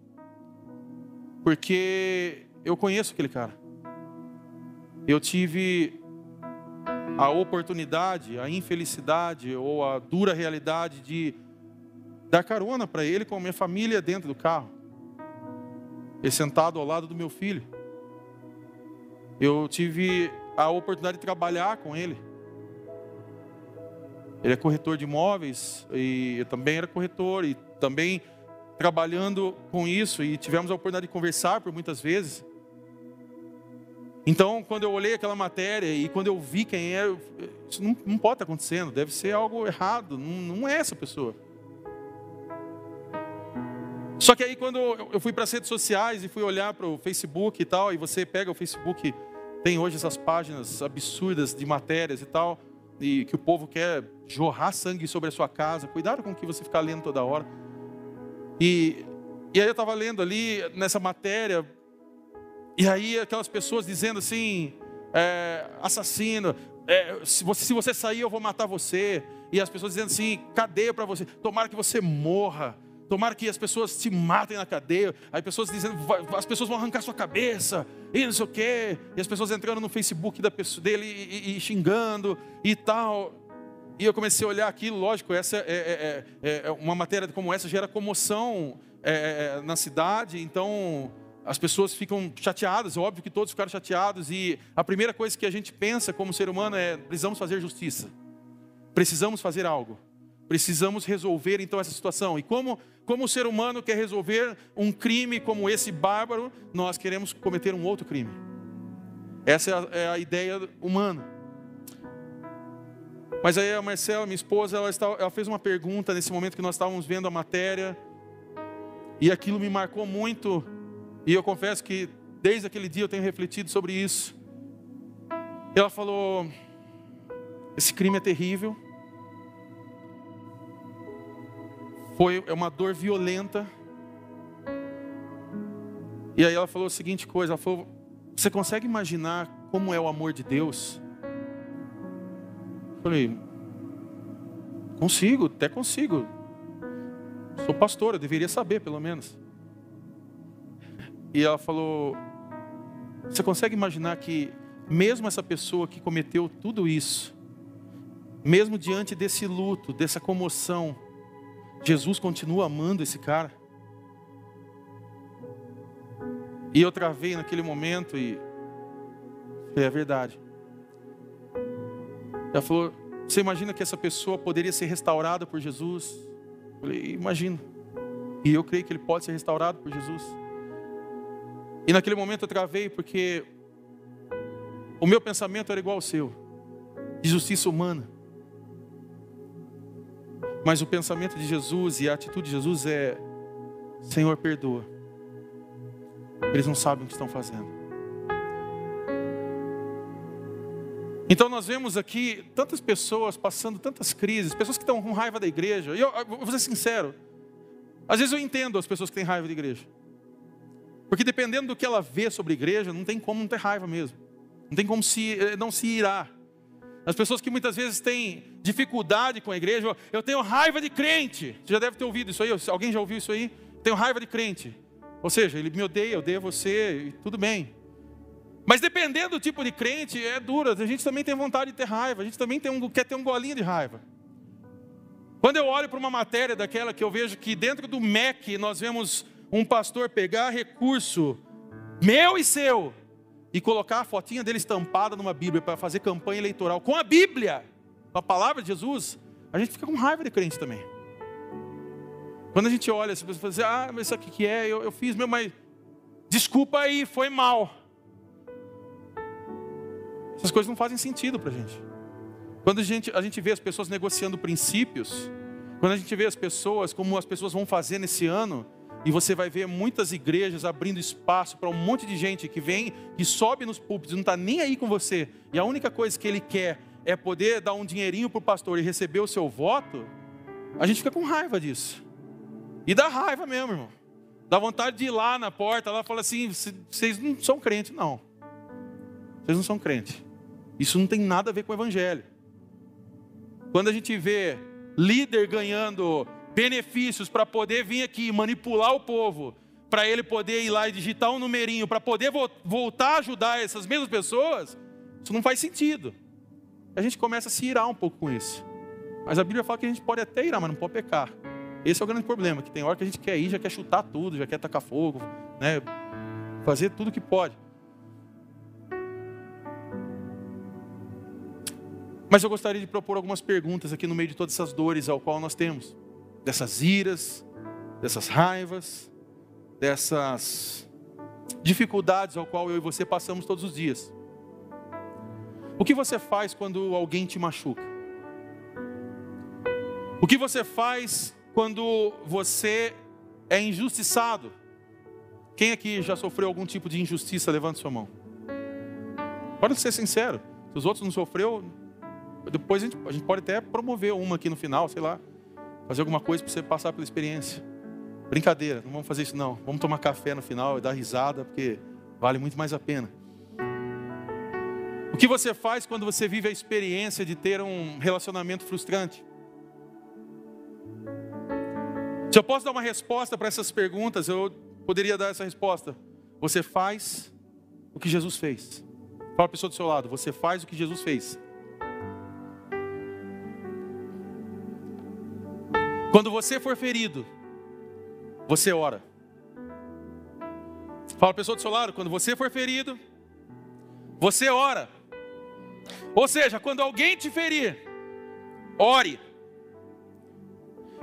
Porque eu conheço aquele cara. Eu tive a oportunidade, a infelicidade ou a dura realidade de dar carona para ele com a minha família dentro do carro. Ele sentado ao lado do meu filho. Eu tive a oportunidade de trabalhar com ele. Ele é corretor de imóveis e eu também era corretor e também trabalhando com isso e tivemos a oportunidade de conversar por muitas vezes. Então, quando eu olhei aquela matéria e quando eu vi quem é, isso não, não pode estar acontecendo, deve ser algo errado, não, não é essa pessoa. Só que aí quando eu fui para as redes sociais e fui olhar para o Facebook e tal, e você pega o Facebook, tem hoje essas páginas absurdas de matérias e tal, e que o povo quer jorrar sangue sobre a sua casa. Cuidado com o que você ficar lendo toda hora. E, e aí eu estava lendo ali nessa matéria, e aí aquelas pessoas dizendo assim, é, assassino, é, se, você, se você sair eu vou matar você. E as pessoas dizendo assim, cadeia para você, tomara que você morra. Tomara que as pessoas te matem na cadeia. Aí pessoas dizendo, as pessoas vão arrancar sua cabeça, e não sei o quê. E as pessoas entrando no Facebook da pessoa, dele e, e, e xingando e tal. E eu comecei a olhar aquilo, lógico, essa é, é, é, é uma matéria como essa gera comoção é, é, na cidade, então as pessoas ficam chateadas, é óbvio que todos ficaram chateados, e a primeira coisa que a gente pensa como ser humano é: precisamos fazer justiça, precisamos fazer algo. Precisamos resolver então essa situação. E como, como o ser humano quer resolver um crime como esse bárbaro, nós queremos cometer um outro crime. Essa é a, é a ideia humana. Mas aí a Marcela, minha esposa, ela, está, ela fez uma pergunta nesse momento que nós estávamos vendo a matéria. E aquilo me marcou muito. E eu confesso que desde aquele dia eu tenho refletido sobre isso. Ela falou: esse crime é terrível Foi uma dor violenta. E aí ela falou a seguinte coisa, ela falou: "Você consegue imaginar como é o amor de Deus?" Eu falei: "Consigo, até consigo. Sou pastor, eu deveria saber, pelo menos." E ela falou: "Você consegue imaginar que mesmo essa pessoa que cometeu tudo isso, mesmo diante desse luto, dessa comoção, Jesus continua amando esse cara. E eu travei naquele momento e falei, é verdade. Ela falou, você imagina que essa pessoa poderia ser restaurada por Jesus? Eu falei, imagino. E eu creio que ele pode ser restaurado por Jesus. E naquele momento eu travei porque o meu pensamento era igual ao seu, de justiça humana. Mas o pensamento de Jesus e a atitude de Jesus é: Senhor, perdoa. Eles não sabem o que estão fazendo. Então nós vemos aqui tantas pessoas passando tantas crises, pessoas que estão com raiva da igreja. E eu, eu vou ser sincero, às vezes eu entendo as pessoas que têm raiva da igreja. Porque dependendo do que ela vê sobre a igreja, não tem como não ter raiva mesmo. Não tem como se, eh, não se irar. As pessoas que muitas vezes têm dificuldade com a igreja, eu tenho raiva de crente. Você já deve ter ouvido isso aí, alguém já ouviu isso aí? Tenho raiva de crente. Ou seja, ele me odeia, eu odeio você, e tudo bem. Mas dependendo do tipo de crente, é dura. A gente também tem vontade de ter raiva, a gente também um, quer ter um golinho de raiva. Quando eu olho para uma matéria daquela que eu vejo que dentro do MEC nós vemos um pastor pegar recurso meu e seu e colocar a fotinha dele estampada numa Bíblia para fazer campanha eleitoral com a Bíblia, com a palavra de Jesus, a gente fica com raiva de crente também. Quando a gente olha, as pessoas falam assim, ah, mas isso aqui que é, eu, eu fiz meu, mas desculpa aí, foi mal. Essas coisas não fazem sentido para a gente. Quando a gente, a gente vê as pessoas negociando princípios, quando a gente vê as pessoas, como as pessoas vão fazer nesse ano, e você vai ver muitas igrejas abrindo espaço para um monte de gente que vem, que sobe nos púlpitos, não está nem aí com você, e a única coisa que ele quer é poder dar um dinheirinho para o pastor e receber o seu voto. A gente fica com raiva disso. E dá raiva mesmo, irmão. Dá vontade de ir lá na porta, lá fala assim: vocês não são crentes, não. Vocês não são crentes. Isso não tem nada a ver com o evangelho. Quando a gente vê líder ganhando benefícios para poder vir aqui manipular o povo, para ele poder ir lá e digitar um numerinho, para poder vo voltar a ajudar essas mesmas pessoas, isso não faz sentido. A gente começa a se irar um pouco com isso. Mas a Bíblia fala que a gente pode até irar, mas não pode pecar. Esse é o grande problema, que tem hora que a gente quer ir, já quer chutar tudo, já quer tacar fogo, né? fazer tudo que pode. Mas eu gostaria de propor algumas perguntas aqui no meio de todas essas dores ao qual nós temos, dessas iras, dessas raivas, dessas dificuldades ao qual eu e você passamos todos os dias. O que você faz quando alguém te machuca? O que você faz quando você é injustiçado? Quem aqui já sofreu algum tipo de injustiça? Levante sua mão. Pode ser sincero. Se os outros não sofreu, depois a gente, a gente pode até promover uma aqui no final, sei lá, fazer alguma coisa para você passar pela experiência. Brincadeira, não vamos fazer isso não. Vamos tomar café no final e dar risada, porque vale muito mais a pena. O que você faz quando você vive a experiência de ter um relacionamento frustrante? Se eu posso dar uma resposta para essas perguntas, eu poderia dar essa resposta. Você faz o que Jesus fez. Fala a pessoa do seu lado, você faz o que Jesus fez. Quando você for ferido, você ora. Fala a pessoa do seu lado, quando você for ferido, você ora. Ou seja, quando alguém te ferir, ore.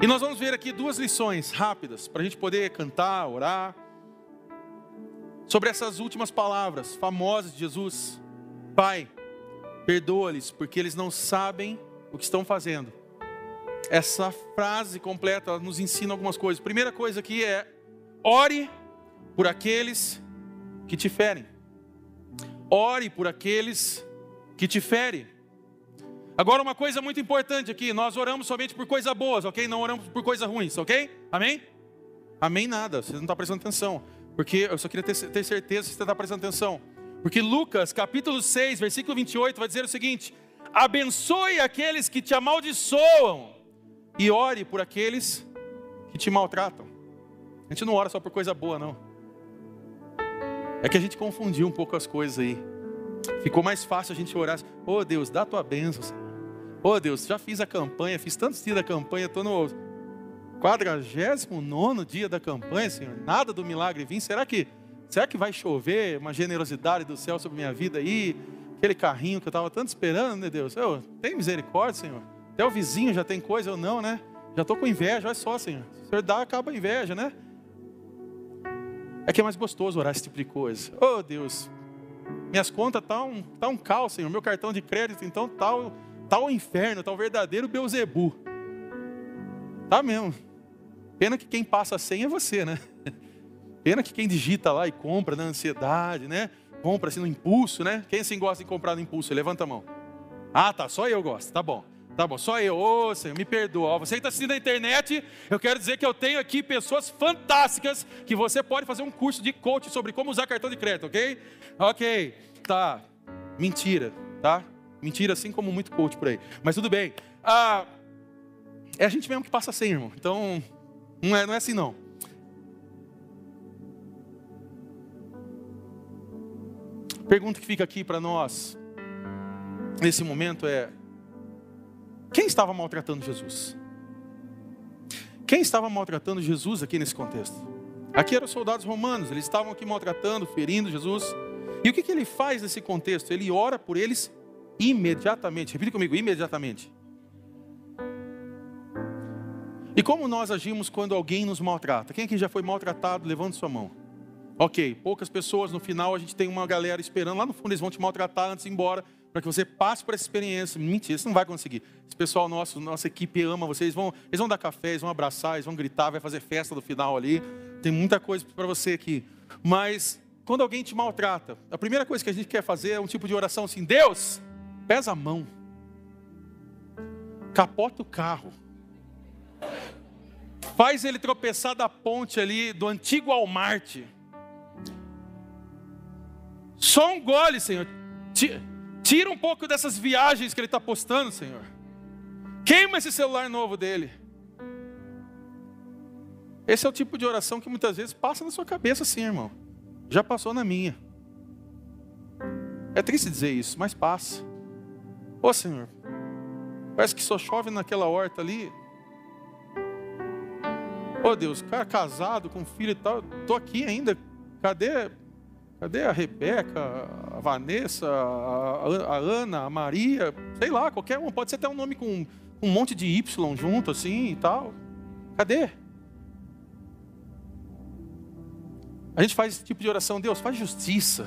E nós vamos ver aqui duas lições rápidas para a gente poder cantar, orar, sobre essas últimas palavras famosas de Jesus. Pai, perdoa-lhes, porque eles não sabem o que estão fazendo. Essa frase completa nos ensina algumas coisas. Primeira coisa aqui é: ore por aqueles que te ferem. Ore por aqueles que te ferem. Agora, uma coisa muito importante aqui: nós oramos somente por coisas boas, ok? Não oramos por coisas ruins, ok? Amém? Amém nada, você não está prestando atenção. Porque eu só queria ter, ter certeza se você está prestando atenção. Porque Lucas, capítulo 6, versículo 28, vai dizer o seguinte: Abençoe aqueles que te amaldiçoam, e ore por aqueles que te maltratam. A gente não ora só por coisa boa, não. É que a gente confundiu um pouco as coisas aí. Ficou mais fácil a gente orar. Oh Deus, dá a tua bênção, Senhor. Oh Deus, já fiz a campanha, fiz tantos dias da campanha, estou no 49 dia da campanha, Senhor. Nada do milagre vir. Será que Será que vai chover uma generosidade do céu sobre minha vida aí? Aquele carrinho que eu estava tanto esperando, né, Deus? Eu, tem misericórdia, Senhor. Até o vizinho já tem coisa, eu não, né? Já estou com inveja, olha só, Senhor. O Senhor dá, acaba a inveja, né? É que é mais gostoso orar esse tipo de coisa. Oh, Deus, minhas contas tá um, tá um caos, Senhor. Meu cartão de crédito, então, tá o, tá o inferno, tá o verdadeiro Beuzebu. Tá mesmo. Pena que quem passa a senha é você, né? Pena que quem digita lá e compra na ansiedade, né? Compra assim no impulso, né? Quem assim gosta de comprar no impulso? Levanta a mão. Ah, tá, só eu gosto. Tá bom. Tá bom, só eu. Ô, Senhor, me perdoa. Você que está assistindo na internet, eu quero dizer que eu tenho aqui pessoas fantásticas que você pode fazer um curso de coach sobre como usar cartão de crédito, ok? Ok, tá. Mentira, tá? Mentira, assim como muito coach por aí. Mas tudo bem. Ah, é a gente mesmo que passa sem, irmão. Então, não é, não é assim não. Pergunta que fica aqui para nós nesse momento é: quem estava maltratando Jesus? Quem estava maltratando Jesus aqui nesse contexto? Aqui eram os soldados romanos, eles estavam aqui maltratando, ferindo Jesus. E o que, que ele faz nesse contexto? Ele ora por eles imediatamente. Repita comigo, imediatamente. E como nós agimos quando alguém nos maltrata? Quem aqui já foi maltratado? Levante sua mão. Ok, poucas pessoas, no final a gente tem uma galera esperando, lá no fundo eles vão te maltratar antes de ir embora, para que você passe por essa experiência. Mentira, você não vai conseguir. Esse pessoal nosso, nossa equipe ama vocês, vão, eles vão dar café, eles vão abraçar, eles vão gritar, vai fazer festa no final ali. Tem muita coisa para você aqui. Mas quando alguém te maltrata, a primeira coisa que a gente quer fazer é um tipo de oração assim: Deus, pesa a mão, capota o carro, faz ele tropeçar da ponte ali do antigo Walmart só um gole, Senhor. Tira um pouco dessas viagens que ele está postando, Senhor. Queima esse celular novo dele. Esse é o tipo de oração que muitas vezes passa na sua cabeça, assim, irmão. Já passou na minha. É triste dizer isso, mas passa. Ô Senhor, parece que só chove naquela horta ali. Ô Deus, cara casado com filho e tal, estou aqui ainda. Cadê Cadê a Rebeca, a Vanessa, a, Ana, a Maria, sei lá, qualquer um. Pode ser até um nome com um monte de Y junto assim e tal. Cadê? A gente faz esse tipo de oração, Deus, faz justiça.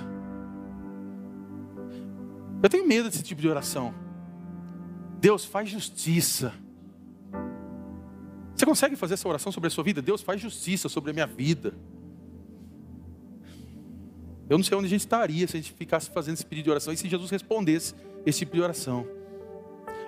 Eu tenho medo desse tipo de oração. Deus, faz justiça. Você consegue fazer essa oração sobre a sua vida? Deus, faz justiça sobre a minha vida. Eu não sei onde a gente estaria se a gente ficasse fazendo esse pedido de oração e se Jesus respondesse esse tipo de oração.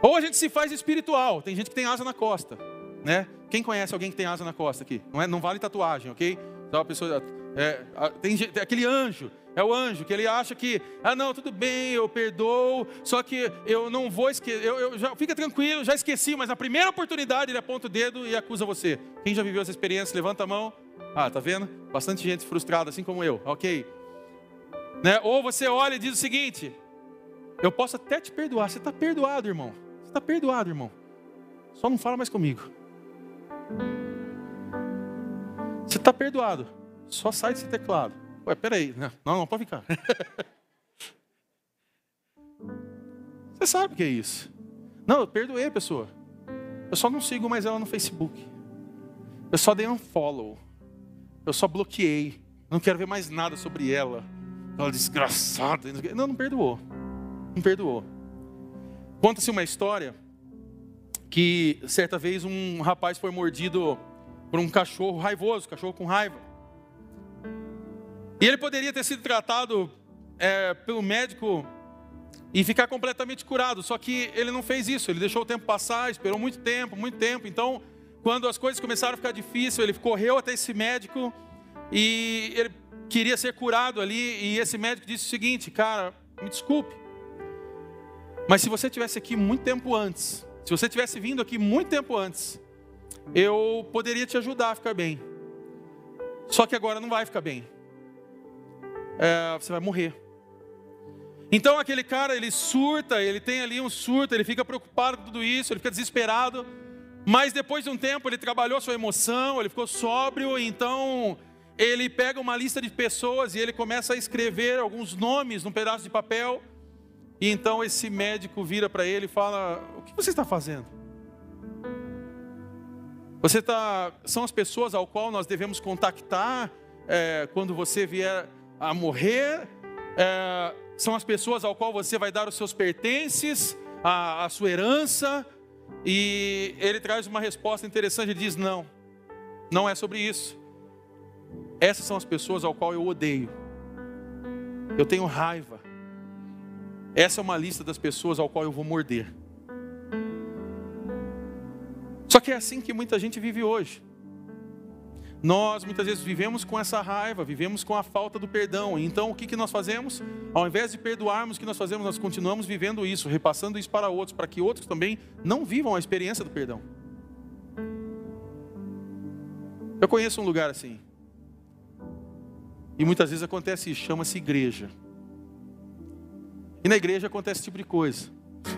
Ou a gente se faz espiritual. Tem gente que tem asa na costa, né? Quem conhece alguém que tem asa na costa aqui? Não, é, não vale tatuagem, ok? Então a pessoa é, tem, tem aquele anjo é o anjo que ele acha que, ah, não, tudo bem, eu perdoo, só que eu não vou esquecer, eu, eu já, fica tranquilo, já esqueci, mas na primeira oportunidade ele aponta o dedo e acusa você. Quem já viveu essa experiência, levanta a mão. Ah, tá vendo? Bastante gente frustrada, assim como eu, ok? Né? Ou você olha e diz o seguinte: eu posso até te perdoar, você está perdoado, irmão. Você está perdoado, irmão. Só não fala mais comigo. Você está perdoado. Só sai desse teclado. Ué, peraí. Não, não, pode ficar. Você sabe o que é isso. Não, eu perdoei a pessoa. Eu só não sigo mais ela no Facebook. Eu só dei um follow. Eu só bloqueei. Não quero ver mais nada sobre ela. Ela desgraçada. Não, não perdoou. Não perdoou. Conta-se uma história que certa vez um rapaz foi mordido por um cachorro raivoso, cachorro com raiva. E ele poderia ter sido tratado é, pelo médico e ficar completamente curado, só que ele não fez isso, ele deixou o tempo passar, esperou muito tempo, muito tempo. Então, quando as coisas começaram a ficar difíceis, ele correu até esse médico e ele queria ser curado ali. E esse médico disse o seguinte: Cara, me desculpe, mas se você tivesse aqui muito tempo antes, se você tivesse vindo aqui muito tempo antes, eu poderia te ajudar a ficar bem. Só que agora não vai ficar bem é, você vai morrer. Então aquele cara, ele surta, ele tem ali um surto, ele fica preocupado com tudo isso, ele fica desesperado. Mas depois de um tempo ele trabalhou sua emoção, ele ficou sóbrio, então ele pega uma lista de pessoas e ele começa a escrever alguns nomes num pedaço de papel. E então esse médico vira para ele e fala: O que você está fazendo? Você está. São as pessoas ao qual nós devemos contactar é, quando você vier a morrer, é, são as pessoas ao qual você vai dar os seus pertences, a, a sua herança, e ele traz uma resposta interessante, ele diz, não, não é sobre isso, essas são as pessoas ao qual eu odeio, eu tenho raiva, essa é uma lista das pessoas ao qual eu vou morder, só que é assim que muita gente vive hoje, nós muitas vezes vivemos com essa raiva, vivemos com a falta do perdão. Então o que, que nós fazemos? Ao invés de perdoarmos, o que nós fazemos? Nós continuamos vivendo isso, repassando isso para outros, para que outros também não vivam a experiência do perdão. Eu conheço um lugar assim. E muitas vezes acontece isso, chama-se igreja. E na igreja acontece esse tipo de coisa.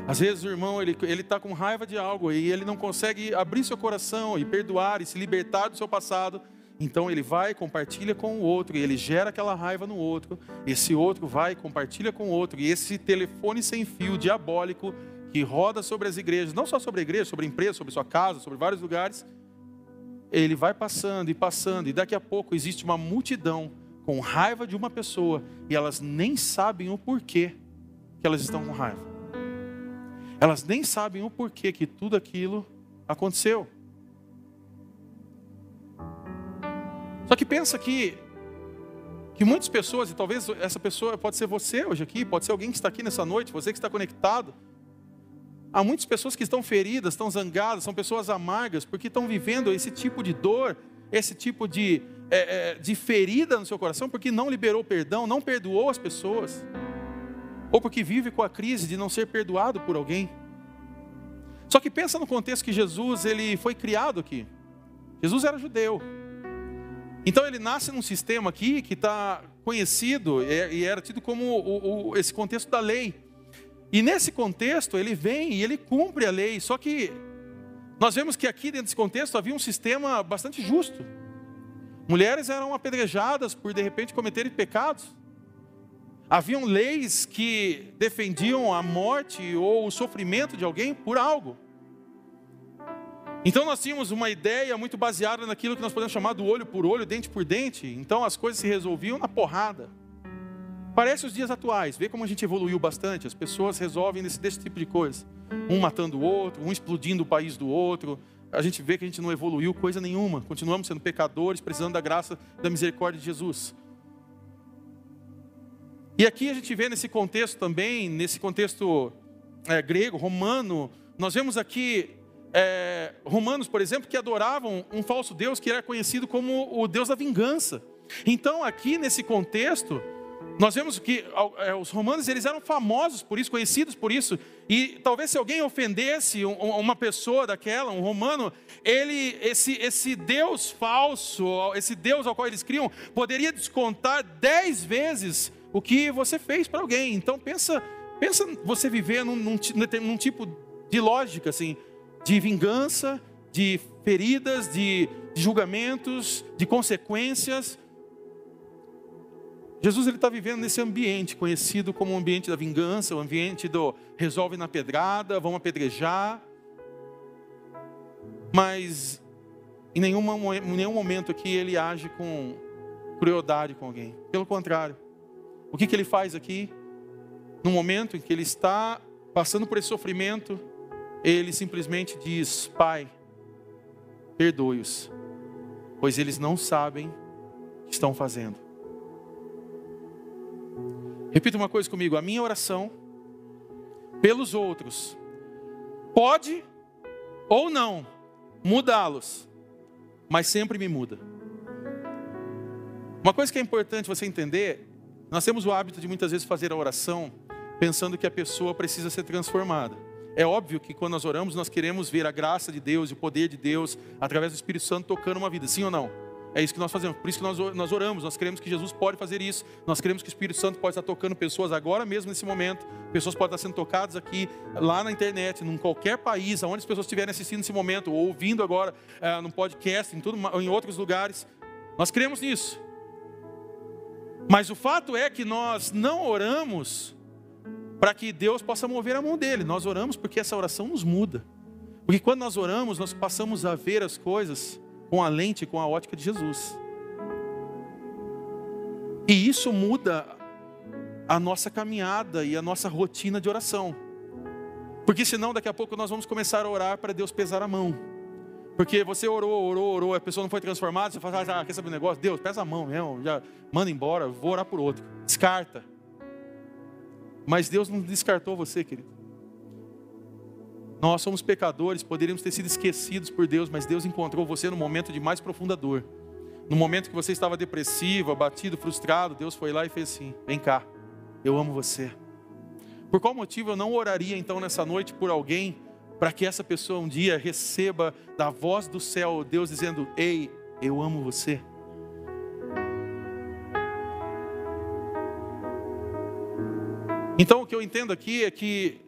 Às vezes o irmão ele está com raiva de algo e ele não consegue abrir seu coração e perdoar e se libertar do seu passado. Então ele vai, compartilha com o outro, e ele gera aquela raiva no outro. Esse outro vai, compartilha com o outro, e esse telefone sem fio diabólico que roda sobre as igrejas, não só sobre a igreja, sobre a empresa, sobre sua casa, sobre vários lugares, ele vai passando e passando, e daqui a pouco existe uma multidão com raiva de uma pessoa, e elas nem sabem o porquê que elas estão com raiva. Elas nem sabem o porquê que tudo aquilo aconteceu. Só que pensa que que muitas pessoas, e talvez essa pessoa pode ser você hoje aqui, pode ser alguém que está aqui nessa noite, você que está conectado. Há muitas pessoas que estão feridas, estão zangadas, são pessoas amargas, porque estão vivendo esse tipo de dor, esse tipo de, é, é, de ferida no seu coração, porque não liberou perdão, não perdoou as pessoas, ou porque vive com a crise de não ser perdoado por alguém. Só que pensa no contexto que Jesus ele foi criado aqui. Jesus era judeu, então ele nasce num sistema aqui que está conhecido e era tido como o, o, esse contexto da lei. E nesse contexto ele vem e ele cumpre a lei. Só que nós vemos que aqui dentro desse contexto havia um sistema bastante justo. Mulheres eram apedrejadas por de repente cometerem pecados. haviam leis que defendiam a morte ou o sofrimento de alguém por algo. Então nós tínhamos uma ideia muito baseada naquilo que nós podemos chamar do olho por olho, dente por dente. Então as coisas se resolviam na porrada. Parece os dias atuais, vê como a gente evoluiu bastante. As pessoas resolvem desse, desse tipo de coisa. Um matando o outro, um explodindo o país do outro. A gente vê que a gente não evoluiu coisa nenhuma. Continuamos sendo pecadores, precisando da graça, da misericórdia de Jesus. E aqui a gente vê nesse contexto também, nesse contexto é, grego, romano, nós vemos aqui é, romanos, por exemplo, que adoravam um falso Deus que era conhecido como o Deus da vingança. Então, aqui nesse contexto, nós vemos que é, os romanos eles eram famosos por isso, conhecidos por isso. E talvez se alguém ofendesse uma pessoa daquela, um romano, ele, esse, esse Deus falso, esse Deus ao qual eles criam, poderia descontar dez vezes o que você fez para alguém. Então pensa, pensa você viver num, num, num tipo de lógica assim de vingança, de feridas, de, de julgamentos, de consequências. Jesus está vivendo nesse ambiente conhecido como o ambiente da vingança, o ambiente do resolve na pedrada, vão apedrejar. Mas em nenhum, em nenhum momento aqui ele age com crueldade com alguém. Pelo contrário, o que, que ele faz aqui? No momento em que ele está passando por esse sofrimento, ele simplesmente diz: Pai, perdoe-os, pois eles não sabem o que estão fazendo. Repita uma coisa comigo: a minha oração pelos outros pode ou não mudá-los, mas sempre me muda. Uma coisa que é importante você entender, nós temos o hábito de muitas vezes fazer a oração pensando que a pessoa precisa ser transformada. É óbvio que quando nós oramos, nós queremos ver a graça de Deus e o poder de Deus através do Espírito Santo tocando uma vida, sim ou não? É isso que nós fazemos, por isso que nós, nós oramos, nós queremos que Jesus pode fazer isso, nós queremos que o Espírito Santo pode estar tocando pessoas agora mesmo nesse momento, pessoas podem estar sendo tocadas aqui, lá na internet, em qualquer país, onde as pessoas estiverem assistindo nesse momento, ou ouvindo agora é, no podcast, em, tudo, em outros lugares, nós cremos nisso. Mas o fato é que nós não oramos para que Deus possa mover a mão dele. Nós oramos porque essa oração nos muda. Porque quando nós oramos, nós passamos a ver as coisas com a lente, com a ótica de Jesus. E isso muda a nossa caminhada e a nossa rotina de oração. Porque senão daqui a pouco nós vamos começar a orar para Deus pesar a mão. Porque você orou, orou, orou, a pessoa não foi transformada, você fala, ah, quer saber um negócio? Deus, pesa a mão mesmo, já manda embora, vou orar por outro. Descarta. Mas Deus não descartou você, querido. Nós somos pecadores, poderíamos ter sido esquecidos por Deus, mas Deus encontrou você no momento de mais profunda dor. No momento que você estava depressivo, abatido, frustrado, Deus foi lá e fez assim: Vem cá, eu amo você. Por qual motivo eu não oraria então nessa noite por alguém, para que essa pessoa um dia receba da voz do céu Deus dizendo: Ei, eu amo você? Então o que eu entendo aqui é que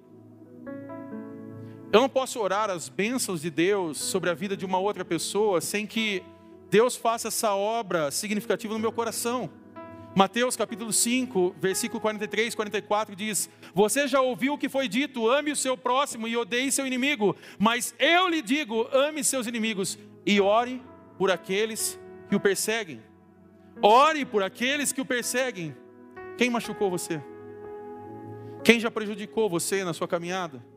eu não posso orar as bênçãos de Deus sobre a vida de uma outra pessoa sem que Deus faça essa obra significativa no meu coração. Mateus capítulo 5, versículo 43, 44 diz: Você já ouviu o que foi dito, ame o seu próximo e odeie seu inimigo, mas eu lhe digo, ame seus inimigos e ore por aqueles que o perseguem. Ore por aqueles que o perseguem. Quem machucou você? Quem já prejudicou você na sua caminhada?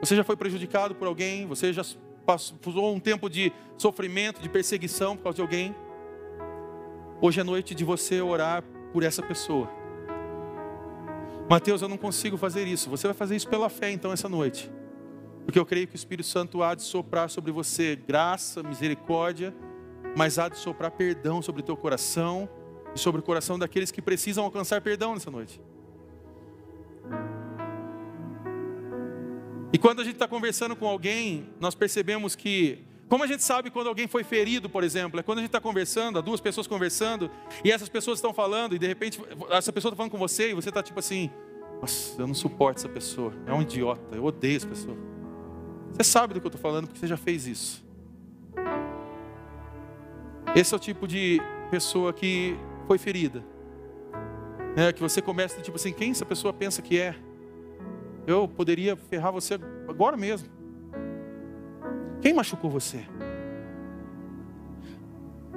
Você já foi prejudicado por alguém? Você já passou um tempo de sofrimento, de perseguição por causa de alguém? Hoje é noite de você orar por essa pessoa. Mateus, eu não consigo fazer isso. Você vai fazer isso pela fé então essa noite. Porque eu creio que o Espírito Santo há de soprar sobre você graça, misericórdia, mas há de soprar perdão sobre o teu coração e sobre o coração daqueles que precisam alcançar perdão nessa noite. E quando a gente está conversando com alguém, nós percebemos que, como a gente sabe quando alguém foi ferido, por exemplo, é quando a gente está conversando, duas pessoas conversando, e essas pessoas estão falando, e de repente essa pessoa está falando com você, e você está tipo assim: Nossa, eu não suporto essa pessoa, é um idiota, eu odeio essa pessoa. Você sabe do que eu estou falando porque você já fez isso. Esse é o tipo de pessoa que foi ferida. É, que você comece tipo assim, quem essa pessoa pensa que é? Eu poderia ferrar você agora mesmo. Quem machucou você?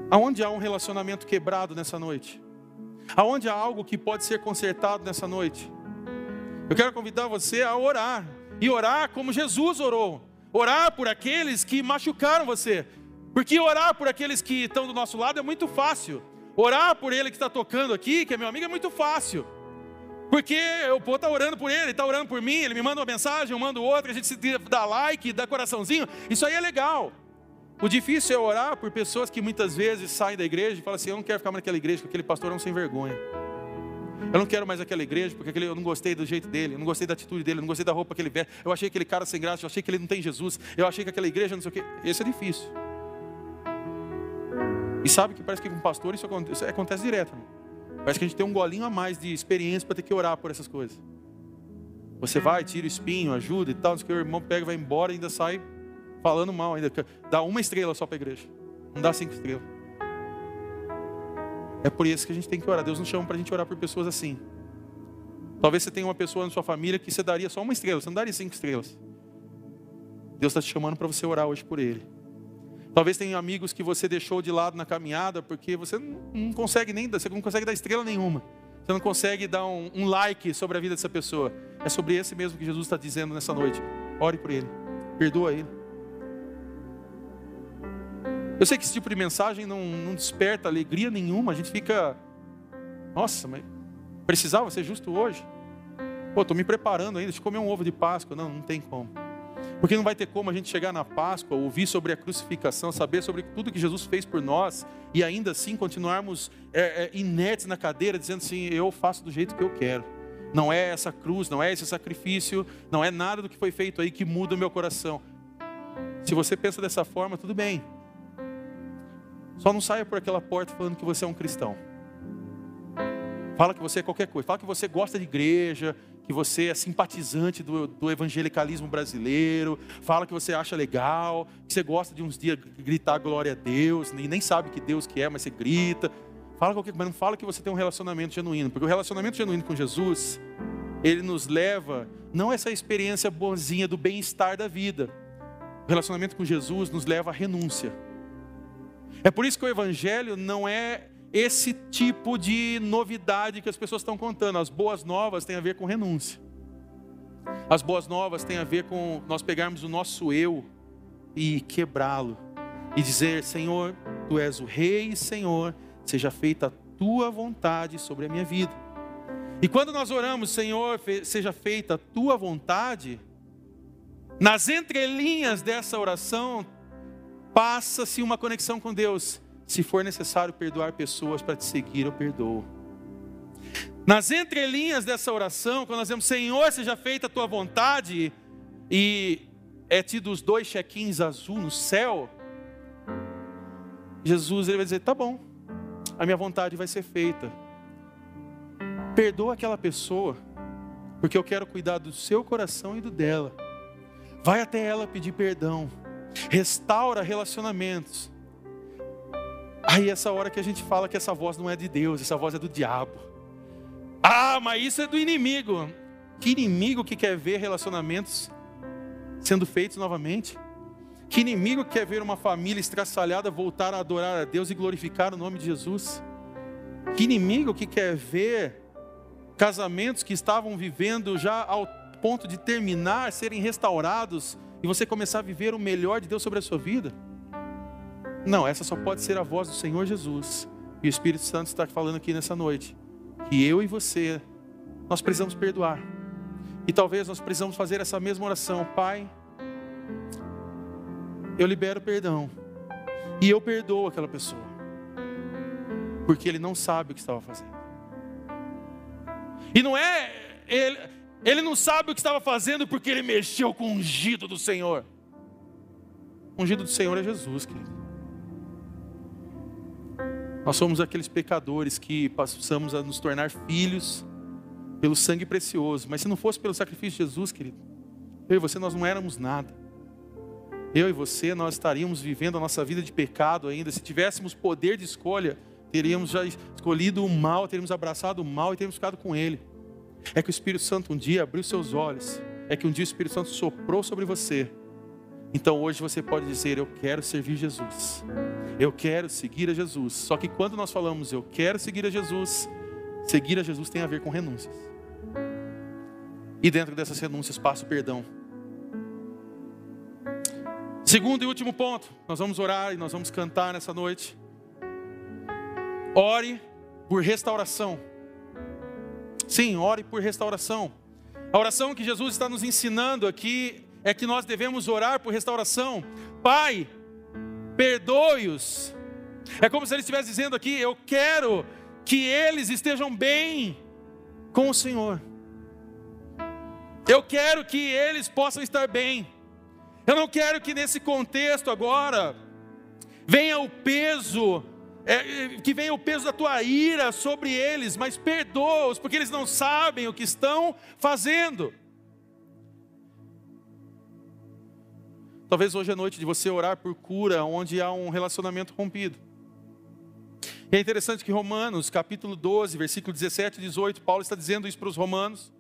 Aonde há um relacionamento quebrado nessa noite? Aonde há algo que pode ser consertado nessa noite? Eu quero convidar você a orar. E orar como Jesus orou. Orar por aqueles que machucaram você. Porque orar por aqueles que estão do nosso lado é muito fácil. Orar por ele que está tocando aqui, que é meu amigo, é muito fácil. Porque o povo está orando por ele, está orando por mim, ele me manda uma mensagem, eu mando outra, a gente se dá like, dá coraçãozinho. Isso aí é legal. O difícil é orar por pessoas que muitas vezes saem da igreja e falam assim: Eu não quero ficar mais naquela igreja, porque aquele pastor é um sem vergonha. Eu não quero mais aquela igreja, porque aquele, eu não gostei do jeito dele, eu não gostei da atitude dele, eu não gostei da roupa que ele veste. Eu achei aquele cara sem graça, eu achei que ele não tem Jesus, eu achei que aquela igreja não sei o quê. Esse é difícil. E sabe que parece que com pastor isso acontece, isso acontece direto. Parece que a gente tem um golinho a mais de experiência para ter que orar por essas coisas. Você vai, tira o espinho, ajuda e tal, que o irmão pega, vai embora e ainda sai falando mal ainda. Dá uma estrela só para a igreja. Não dá cinco estrelas. É por isso que a gente tem que orar. Deus não chama para a gente orar por pessoas assim. Talvez você tenha uma pessoa na sua família que você daria só uma estrela, você não daria cinco estrelas. Deus está te chamando para você orar hoje por ele. Talvez tenha amigos que você deixou de lado na caminhada porque você não consegue nem, você não consegue dar estrela nenhuma. Você não consegue dar um, um like sobre a vida dessa pessoa. É sobre esse mesmo que Jesus está dizendo nessa noite. Ore por ele, perdoa ele. Eu sei que esse tipo de mensagem não, não desperta alegria nenhuma, a gente fica, nossa, mas precisava ser justo hoje. Pô, estou me preparando ainda, de comer um ovo de Páscoa. Não, não tem como. Porque não vai ter como a gente chegar na Páscoa, ouvir sobre a crucificação, saber sobre tudo que Jesus fez por nós e ainda assim continuarmos é, é, inertes na cadeira, dizendo assim: eu faço do jeito que eu quero. Não é essa cruz, não é esse sacrifício, não é nada do que foi feito aí que muda o meu coração. Se você pensa dessa forma, tudo bem. Só não saia por aquela porta falando que você é um cristão. Fala que você é qualquer coisa. Fala que você gosta de igreja, que você é simpatizante do, do, evangelicalismo brasileiro. Fala que você acha legal, que você gosta de uns dias gritar glória a Deus, e nem sabe que Deus que é, mas você grita. Fala qualquer mas não fala que você tem um relacionamento genuíno, porque o relacionamento genuíno com Jesus, ele nos leva não essa experiência boazinha do bem-estar da vida. O relacionamento com Jesus nos leva à renúncia. É por isso que o Evangelho não é esse tipo de novidade que as pessoas estão contando. As boas novas têm a ver com renúncia. As boas novas têm a ver com nós pegarmos o nosso eu e quebrá-lo. E dizer: Senhor, tu és o Rei, Senhor, seja feita a tua vontade sobre a minha vida. E quando nós oramos, Senhor, seja feita a tua vontade, nas entrelinhas dessa oração passa-se uma conexão com Deus. Se for necessário perdoar pessoas para te seguir, eu perdoo. Nas entrelinhas dessa oração, quando nós dizemos, Senhor, seja feita a tua vontade, e é tido os dois chequins azul no céu, Jesus ele vai dizer: tá bom, a minha vontade vai ser feita. Perdoa aquela pessoa, porque eu quero cuidar do seu coração e do dela. Vai até ela pedir perdão restaura relacionamentos. Aí essa hora que a gente fala que essa voz não é de Deus, essa voz é do diabo. Ah, mas isso é do inimigo. Que inimigo que quer ver relacionamentos sendo feitos novamente? Que inimigo que quer ver uma família estraçalhada voltar a adorar a Deus e glorificar o nome de Jesus? Que inimigo que quer ver casamentos que estavam vivendo já ao ponto de terminar serem restaurados e você começar a viver o melhor de Deus sobre a sua vida? Não, essa só pode ser a voz do Senhor Jesus. E o Espírito Santo está falando aqui nessa noite que eu e você nós precisamos perdoar. E talvez nós precisamos fazer essa mesma oração, Pai, eu libero perdão. E eu perdoo aquela pessoa. Porque ele não sabe o que estava fazendo. E não é ele, ele não sabe o que estava fazendo porque ele mexeu com o ungido do Senhor. O ungido do Senhor é Jesus, querido. Nós somos aqueles pecadores que passamos a nos tornar filhos pelo sangue precioso. Mas se não fosse pelo sacrifício de Jesus, querido, eu e você nós não éramos nada. Eu e você nós estaríamos vivendo a nossa vida de pecado ainda. Se tivéssemos poder de escolha, teríamos já escolhido o mal, teríamos abraçado o mal e teríamos ficado com ele. É que o Espírito Santo um dia abriu seus olhos, é que um dia o Espírito Santo soprou sobre você. Então hoje você pode dizer: Eu quero servir Jesus, eu quero seguir a Jesus. Só que quando nós falamos eu quero seguir a Jesus, seguir a Jesus tem a ver com renúncias. E dentro dessas renúncias passa o perdão. Segundo e último ponto, nós vamos orar e nós vamos cantar nessa noite. Ore por restauração. Sim, ore por restauração. A oração que Jesus está nos ensinando aqui é que nós devemos orar por restauração. Pai, perdoe-os. É como se ele estivesse dizendo aqui: Eu quero que eles estejam bem com o Senhor. Eu quero que eles possam estar bem. Eu não quero que nesse contexto agora venha o peso, é, que venha o peso da tua ira sobre eles, mas perdoa-os, porque eles não sabem o que estão fazendo. Talvez hoje é noite de você orar por cura onde há um relacionamento rompido. E é interessante que Romanos, capítulo 12, versículo 17 e 18, Paulo está dizendo isso para os romanos.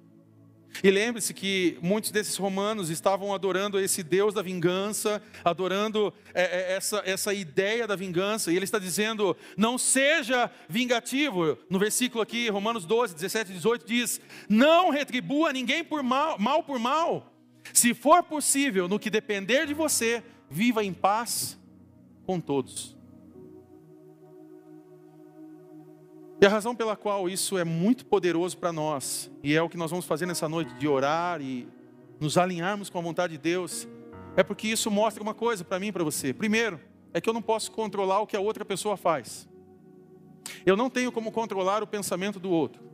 E lembre-se que muitos desses romanos estavam adorando esse Deus da vingança, adorando é, é, essa, essa ideia da vingança, e ele está dizendo: não seja vingativo. No versículo aqui, Romanos 12, 17 e 18, diz: não retribua ninguém por mal, mal por mal. Se for possível, no que depender de você, viva em paz com todos. E a razão pela qual isso é muito poderoso para nós, e é o que nós vamos fazer nessa noite, de orar e nos alinharmos com a vontade de Deus, é porque isso mostra uma coisa para mim e para você. Primeiro, é que eu não posso controlar o que a outra pessoa faz. Eu não tenho como controlar o pensamento do outro.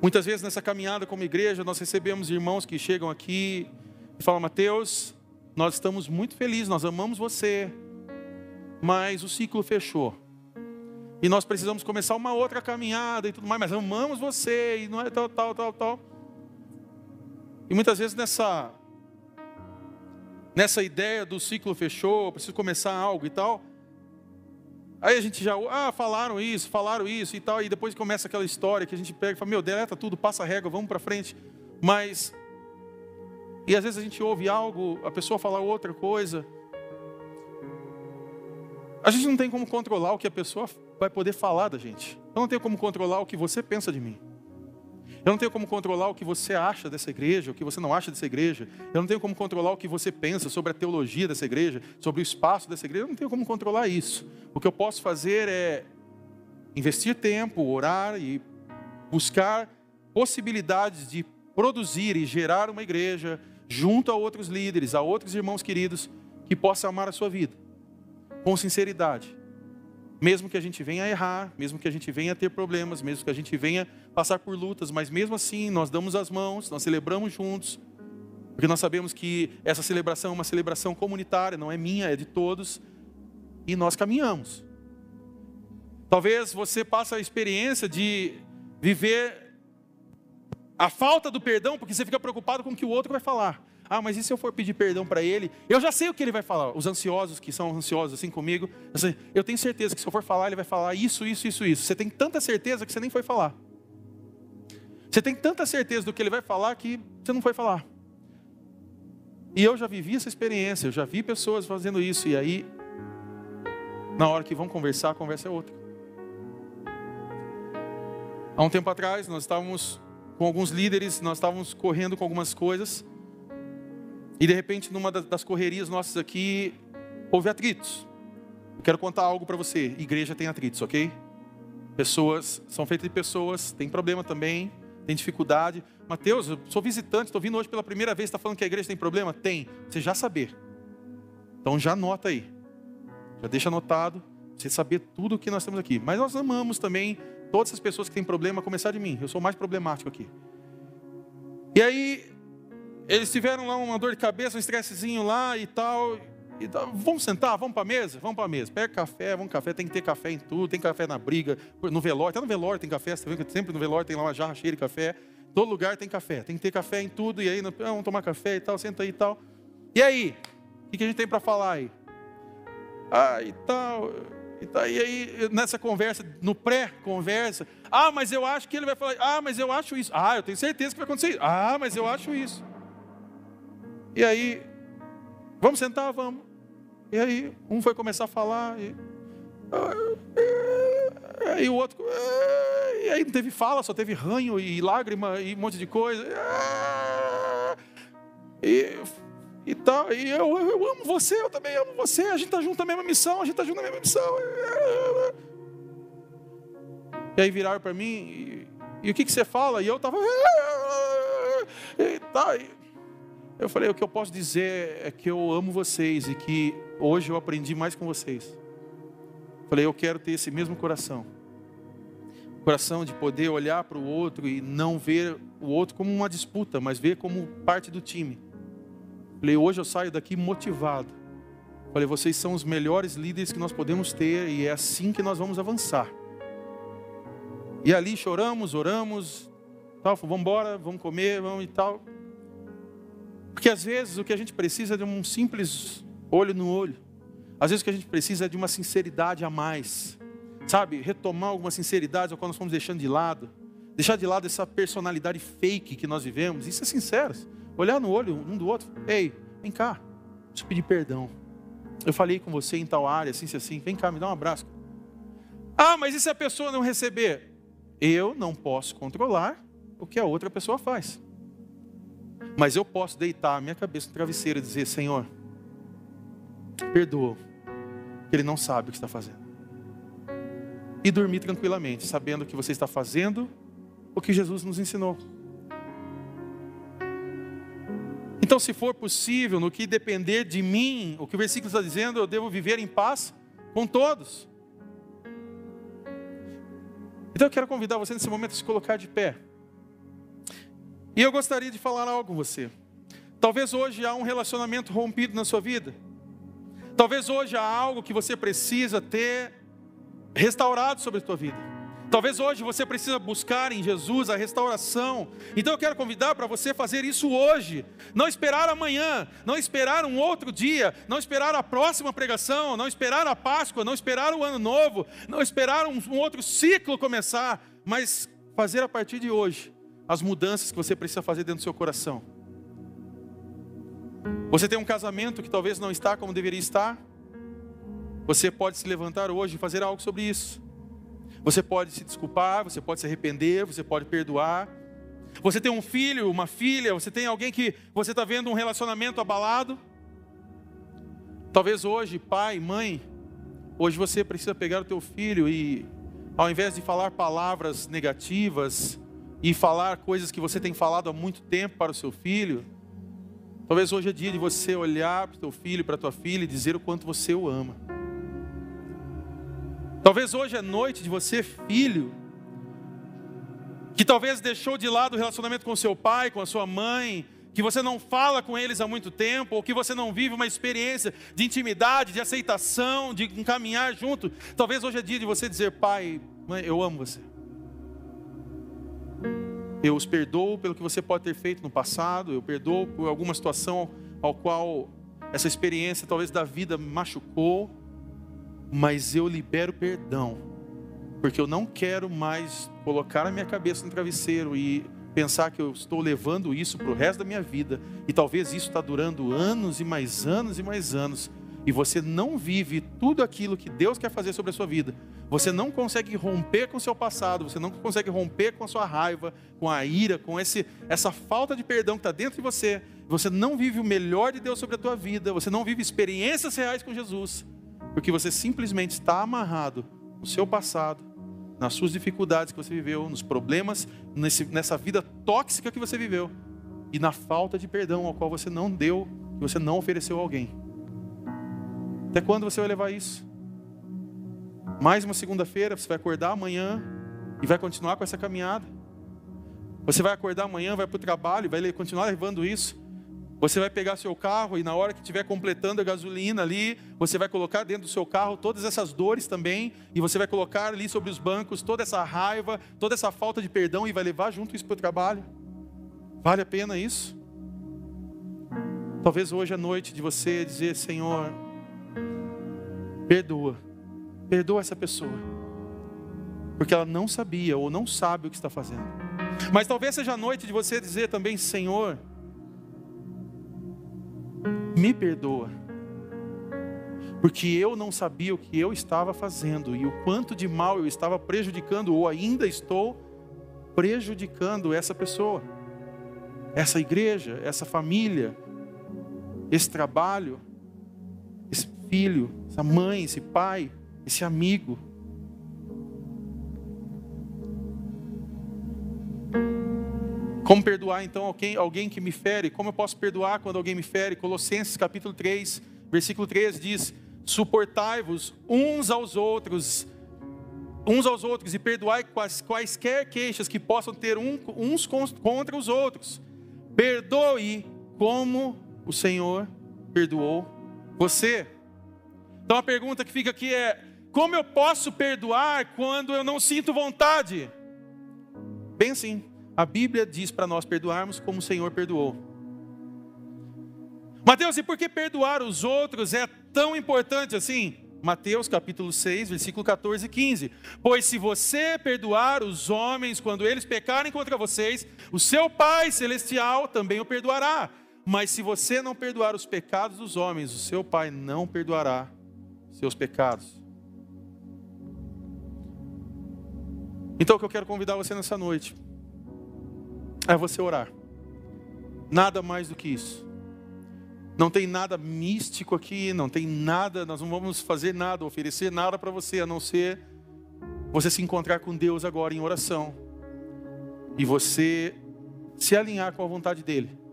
Muitas vezes nessa caminhada como igreja, nós recebemos irmãos que chegam aqui e falam: Mateus, nós estamos muito felizes, nós amamos você, mas o ciclo fechou. E nós precisamos começar uma outra caminhada e tudo mais, mas amamos você e não é tal, tal, tal, tal. E muitas vezes nessa nessa ideia do ciclo fechou, preciso começar algo e tal. Aí a gente já, ah, falaram isso, falaram isso e tal, e depois começa aquela história que a gente pega e fala, meu, deleta tudo, passa a régua, vamos para frente. Mas e às vezes a gente ouve algo, a pessoa falar outra coisa, a gente não tem como controlar o que a pessoa vai poder falar da gente. Eu não tenho como controlar o que você pensa de mim. Eu não tenho como controlar o que você acha dessa igreja, o que você não acha dessa igreja. Eu não tenho como controlar o que você pensa sobre a teologia dessa igreja, sobre o espaço dessa igreja. Eu não tenho como controlar isso. O que eu posso fazer é investir tempo, orar e buscar possibilidades de produzir e gerar uma igreja junto a outros líderes, a outros irmãos queridos que possa amar a sua vida com sinceridade. Mesmo que a gente venha a errar, mesmo que a gente venha a ter problemas, mesmo que a gente venha passar por lutas, mas mesmo assim nós damos as mãos, nós celebramos juntos, porque nós sabemos que essa celebração é uma celebração comunitária, não é minha, é de todos, e nós caminhamos. Talvez você passe a experiência de viver a falta do perdão, porque você fica preocupado com o que o outro vai falar. Ah, mas e se eu for pedir perdão para ele? Eu já sei o que ele vai falar. Os ansiosos que são ansiosos assim comigo, eu tenho certeza que se eu for falar, ele vai falar isso, isso, isso, isso. Você tem tanta certeza que você nem foi falar. Você tem tanta certeza do que ele vai falar que você não foi falar. E eu já vivi essa experiência, eu já vi pessoas fazendo isso, e aí, na hora que vão conversar, a conversa é outra. Há um tempo atrás, nós estávamos com alguns líderes, nós estávamos correndo com algumas coisas, e de repente, numa das correrias nossas aqui, houve atritos. Eu quero contar algo para você. Igreja tem atritos, ok? Pessoas são feitas de pessoas, tem problema também, tem dificuldade. Mateus, eu sou visitante, estou vindo hoje pela primeira vez, está falando que a igreja tem problema? Tem. Você já saber. Então já anota aí. Já deixa anotado, você saber tudo o que nós temos aqui. Mas nós amamos também todas as pessoas que têm problema, começar de mim. Eu sou mais problemático aqui. E aí, eles tiveram lá uma dor de cabeça, um estressezinho lá e tal. E tal. Vamos sentar, vamos para a mesa? Vamos para a mesa. Pega café, vamos café, tem que ter café em tudo, tem café na briga, no velório, até no velório tem café, você vê que sempre no velório tem lá uma jarra cheia de café. Todo lugar tem café, tem que ter café em tudo, e aí, ah, vamos tomar café e tal, senta aí e tal. E aí? O que a gente tem para falar aí? Ah, e tal. E, tá, e aí, nessa conversa, no pré-conversa, ah, mas eu acho que ele vai falar, ah, mas eu acho isso. Ah, eu tenho certeza que vai acontecer isso. Ah, mas eu acho isso. E aí, vamos sentar? Vamos. E aí, um foi começar a falar, e, e o outro, e aí não teve fala, só teve ranho e lágrima e um monte de coisa. E e tal. E eu, eu amo você, eu também amo você. A gente está junto na mesma missão, a gente está junto na mesma missão. E aí viraram para mim, e, e, o que, que você fala? E eu estava. E tal. Eu falei: o que eu posso dizer é que eu amo vocês e que hoje eu aprendi mais com vocês. Falei: eu quero ter esse mesmo coração. Coração de poder olhar para o outro e não ver o outro como uma disputa, mas ver como parte do time. Falei, hoje eu saio daqui motivado. Falei, vocês são os melhores líderes que nós podemos ter e é assim que nós vamos avançar. E ali choramos, oramos, tal, vamos embora, vamos comer, vamos e tal. Porque às vezes o que a gente precisa é de um simples olho no olho. Às vezes o que a gente precisa é de uma sinceridade a mais. Sabe, retomar alguma sinceridade ao qual nós fomos deixando de lado. Deixar de lado essa personalidade fake que nós vivemos. Isso é sincero. Olhar no olho um do outro. Ei, vem cá. Eu pedir perdão. Eu falei com você em tal área, assim, assim, assim. Vem cá, me dá um abraço. Ah, mas e se a pessoa não receber? Eu não posso controlar o que a outra pessoa faz. Mas eu posso deitar a minha cabeça no travesseiro e dizer: Senhor, perdoa, ele não sabe o que está fazendo. E dormir tranquilamente, sabendo que você está fazendo o que Jesus nos ensinou. Então, se for possível, no que depender de mim, o que o versículo está dizendo, eu devo viver em paz com todos. Então, eu quero convidar você nesse momento a se colocar de pé. E eu gostaria de falar algo com você. Talvez hoje há um relacionamento rompido na sua vida. Talvez hoje há algo que você precisa ter restaurado sobre a sua vida. Talvez hoje você precisa buscar em Jesus a restauração. Então eu quero convidar para você fazer isso hoje. Não esperar amanhã, não esperar um outro dia, não esperar a próxima pregação, não esperar a Páscoa, não esperar o ano novo, não esperar um, um outro ciclo começar, mas fazer a partir de hoje as mudanças que você precisa fazer dentro do seu coração. Você tem um casamento que talvez não está como deveria estar. Você pode se levantar hoje e fazer algo sobre isso. Você pode se desculpar, você pode se arrepender, você pode perdoar. Você tem um filho, uma filha, você tem alguém que você está vendo um relacionamento abalado. Talvez hoje, pai, mãe, hoje você precisa pegar o teu filho e, ao invés de falar palavras negativas e falar coisas que você tem falado há muito tempo para o seu filho, talvez hoje é dia de você olhar para o teu filho, para a tua filha e dizer o quanto você o ama. Talvez hoje é noite de você, filho, que talvez deixou de lado o relacionamento com seu pai, com a sua mãe, que você não fala com eles há muito tempo, ou que você não vive uma experiência de intimidade, de aceitação, de encaminhar junto. Talvez hoje é dia de você dizer: Pai, mãe, eu amo você. Eu os perdoo pelo que você pode ter feito no passado, eu perdoo por alguma situação ao qual essa experiência talvez da vida machucou mas eu libero perdão, porque eu não quero mais colocar a minha cabeça no travesseiro e pensar que eu estou levando isso para o resto da minha vida, e talvez isso está durando anos e mais anos e mais anos, e você não vive tudo aquilo que Deus quer fazer sobre a sua vida, você não consegue romper com o seu passado, você não consegue romper com a sua raiva, com a ira, com esse, essa falta de perdão que está dentro de você, você não vive o melhor de Deus sobre a tua vida, você não vive experiências reais com Jesus, porque você simplesmente está amarrado no seu passado, nas suas dificuldades que você viveu, nos problemas, nesse, nessa vida tóxica que você viveu e na falta de perdão ao qual você não deu, que você não ofereceu a alguém. Até quando você vai levar isso? Mais uma segunda-feira, você vai acordar amanhã e vai continuar com essa caminhada. Você vai acordar amanhã, vai para o trabalho, vai continuar levando isso. Você vai pegar seu carro e na hora que estiver completando a gasolina ali, você vai colocar dentro do seu carro todas essas dores também, e você vai colocar ali sobre os bancos toda essa raiva, toda essa falta de perdão e vai levar junto isso para o trabalho. Vale a pena isso? Talvez hoje à noite de você dizer, Senhor, Perdoa. Perdoa essa pessoa. Porque ela não sabia ou não sabe o que está fazendo. Mas talvez seja a noite de você dizer também: Senhor, me perdoa. Porque eu não sabia o que eu estava fazendo e o quanto de mal eu estava prejudicando ou ainda estou prejudicando essa pessoa, essa igreja, essa família, esse trabalho, filho, essa mãe, esse pai, esse amigo. Como perdoar então alguém, alguém que me fere? Como eu posso perdoar quando alguém me fere? Colossenses capítulo 3, versículo 3 diz: Suportai-vos uns aos outros, uns aos outros, e perdoai quais, quaisquer queixas que possam ter um, uns contra os outros. Perdoe como o Senhor perdoou você. Então a pergunta que fica aqui é: como eu posso perdoar quando eu não sinto vontade? Bem assim. A Bíblia diz para nós perdoarmos como o Senhor perdoou. Mateus, e por que perdoar os outros é tão importante assim? Mateus capítulo 6, versículo 14 e 15. Pois se você perdoar os homens quando eles pecarem contra vocês, o seu Pai celestial também o perdoará. Mas se você não perdoar os pecados dos homens, o seu Pai não perdoará seus pecados. Então o que eu quero convidar você nessa noite é você orar. Nada mais do que isso. Não tem nada místico aqui, não tem nada, nós não vamos fazer nada, oferecer nada para você, a não ser você se encontrar com Deus agora em oração e você se alinhar com a vontade dEle.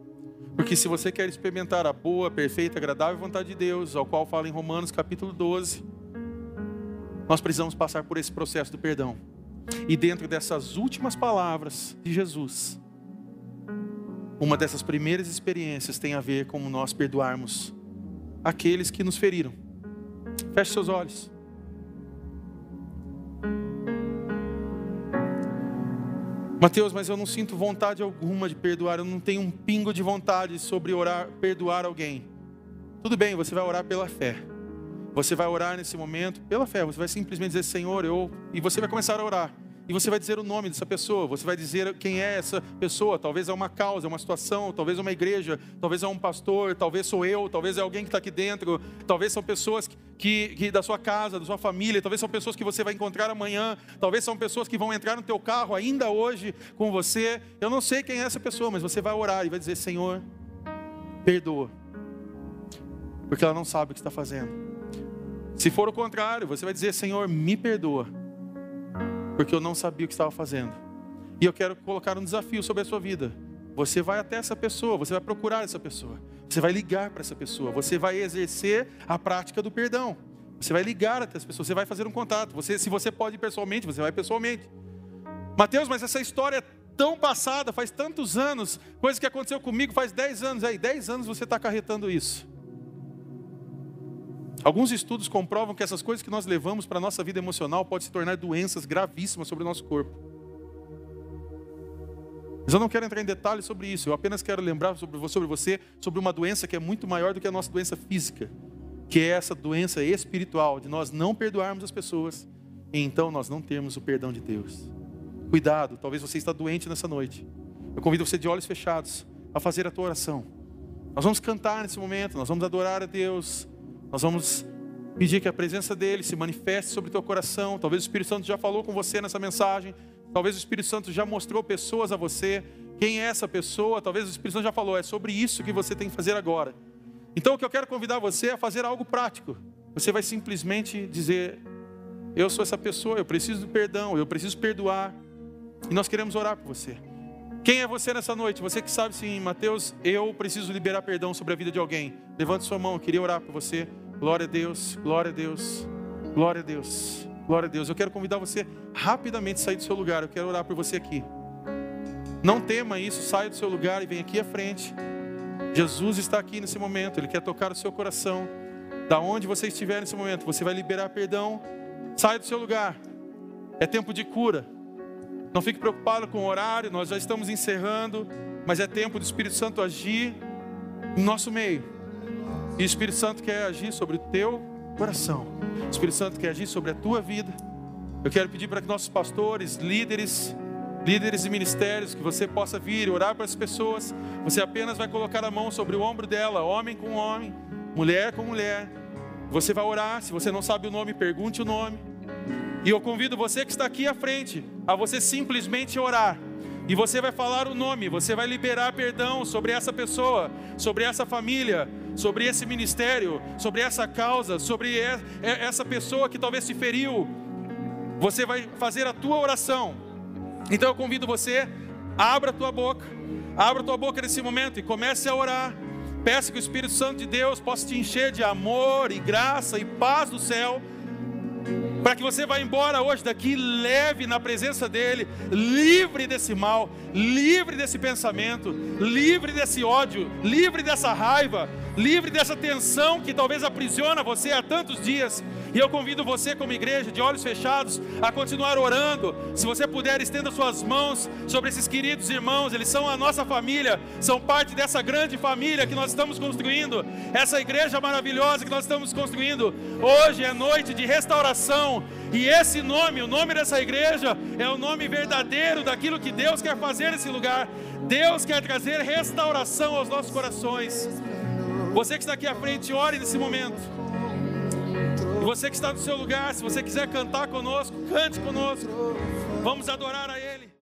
Porque se você quer experimentar a boa, perfeita, agradável vontade de Deus, ao qual fala em Romanos capítulo 12, nós precisamos passar por esse processo do perdão. E dentro dessas últimas palavras de Jesus, uma dessas primeiras experiências tem a ver com nós perdoarmos aqueles que nos feriram. Feche seus olhos. Mateus, mas eu não sinto vontade alguma de perdoar, eu não tenho um pingo de vontade sobre orar, perdoar alguém. Tudo bem, você vai orar pela fé. Você vai orar nesse momento pela fé. Você vai simplesmente dizer, Senhor, eu. E você vai começar a orar. E você vai dizer o nome dessa pessoa, você vai dizer quem é essa pessoa. Talvez é uma causa, é uma situação, talvez é uma igreja, talvez é um pastor, talvez sou eu, talvez é alguém que está aqui dentro, talvez são pessoas que, que, da sua casa, da sua família, talvez são pessoas que você vai encontrar amanhã, talvez são pessoas que vão entrar no teu carro ainda hoje com você. Eu não sei quem é essa pessoa, mas você vai orar e vai dizer: Senhor, perdoa, porque ela não sabe o que está fazendo. Se for o contrário, você vai dizer: Senhor, me perdoa porque eu não sabia o que estava fazendo. E eu quero colocar um desafio sobre a sua vida. Você vai até essa pessoa, você vai procurar essa pessoa, você vai ligar para essa pessoa, você vai exercer a prática do perdão. Você vai ligar até essa pessoa, você vai fazer um contato. Você, se você pode ir pessoalmente, você vai pessoalmente. Mateus, mas essa história é tão passada, faz tantos anos, coisa que aconteceu comigo faz 10 anos. Aí, 10 anos você está acarretando isso. Alguns estudos comprovam que essas coisas que nós levamos para a nossa vida emocional podem se tornar doenças gravíssimas sobre o nosso corpo. Mas eu não quero entrar em detalhes sobre isso, eu apenas quero lembrar sobre você sobre uma doença que é muito maior do que a nossa doença física, que é essa doença espiritual, de nós não perdoarmos as pessoas e então nós não termos o perdão de Deus. Cuidado, talvez você está doente nessa noite. Eu convido você de olhos fechados a fazer a tua oração. Nós vamos cantar nesse momento, nós vamos adorar a Deus. Nós vamos pedir que a presença dele se manifeste sobre o teu coração. Talvez o Espírito Santo já falou com você nessa mensagem. Talvez o Espírito Santo já mostrou pessoas a você. Quem é essa pessoa? Talvez o Espírito Santo já falou. É sobre isso que você tem que fazer agora. Então o que eu quero convidar você é fazer algo prático. Você vai simplesmente dizer: Eu sou essa pessoa, eu preciso do perdão, eu preciso perdoar. E nós queremos orar por você. Quem é você nessa noite? Você que sabe sim, Mateus, eu preciso liberar perdão sobre a vida de alguém. Levante sua mão, eu queria orar por você. Glória a Deus, glória a Deus, glória a Deus, glória a Deus. Eu quero convidar você rapidamente a sair do seu lugar. Eu quero orar por você aqui. Não tema isso, saia do seu lugar e vem aqui à frente. Jesus está aqui nesse momento, Ele quer tocar o seu coração. Da onde você estiver nesse momento, você vai liberar perdão. Saia do seu lugar. É tempo de cura. Não fique preocupado com o horário, nós já estamos encerrando, mas é tempo do Espírito Santo agir no nosso meio. E o Espírito Santo quer agir sobre o teu coração. O Espírito Santo quer agir sobre a tua vida. Eu quero pedir para que nossos pastores, líderes, líderes de ministérios, que você possa vir e orar para as pessoas. Você apenas vai colocar a mão sobre o ombro dela, homem com homem, mulher com mulher. Você vai orar, se você não sabe o nome, pergunte o nome. E eu convido você que está aqui à frente a você simplesmente orar. E você vai falar o nome, você vai liberar perdão sobre essa pessoa, sobre essa família, sobre esse ministério, sobre essa causa, sobre essa pessoa que talvez te feriu. Você vai fazer a tua oração. Então eu convido você, abra a tua boca, abra a tua boca nesse momento e comece a orar. Peça que o Espírito Santo de Deus possa te encher de amor e graça e paz do céu para que você vá embora hoje daqui leve na presença dele, livre desse mal, livre desse pensamento, livre desse ódio, livre dessa raiva, livre dessa tensão que talvez aprisiona você há tantos dias. E eu convido você, como igreja, de olhos fechados, a continuar orando. Se você puder, estenda suas mãos sobre esses queridos irmãos, eles são a nossa família, são parte dessa grande família que nós estamos construindo, essa igreja maravilhosa que nós estamos construindo. Hoje é noite de restauração, e esse nome, o nome dessa igreja, é o nome verdadeiro daquilo que Deus quer fazer nesse lugar. Deus quer trazer restauração aos nossos corações. Você que está aqui à frente, ore nesse momento. E você que está no seu lugar, se você quiser cantar conosco, cante conosco. Vamos adorar a Ele.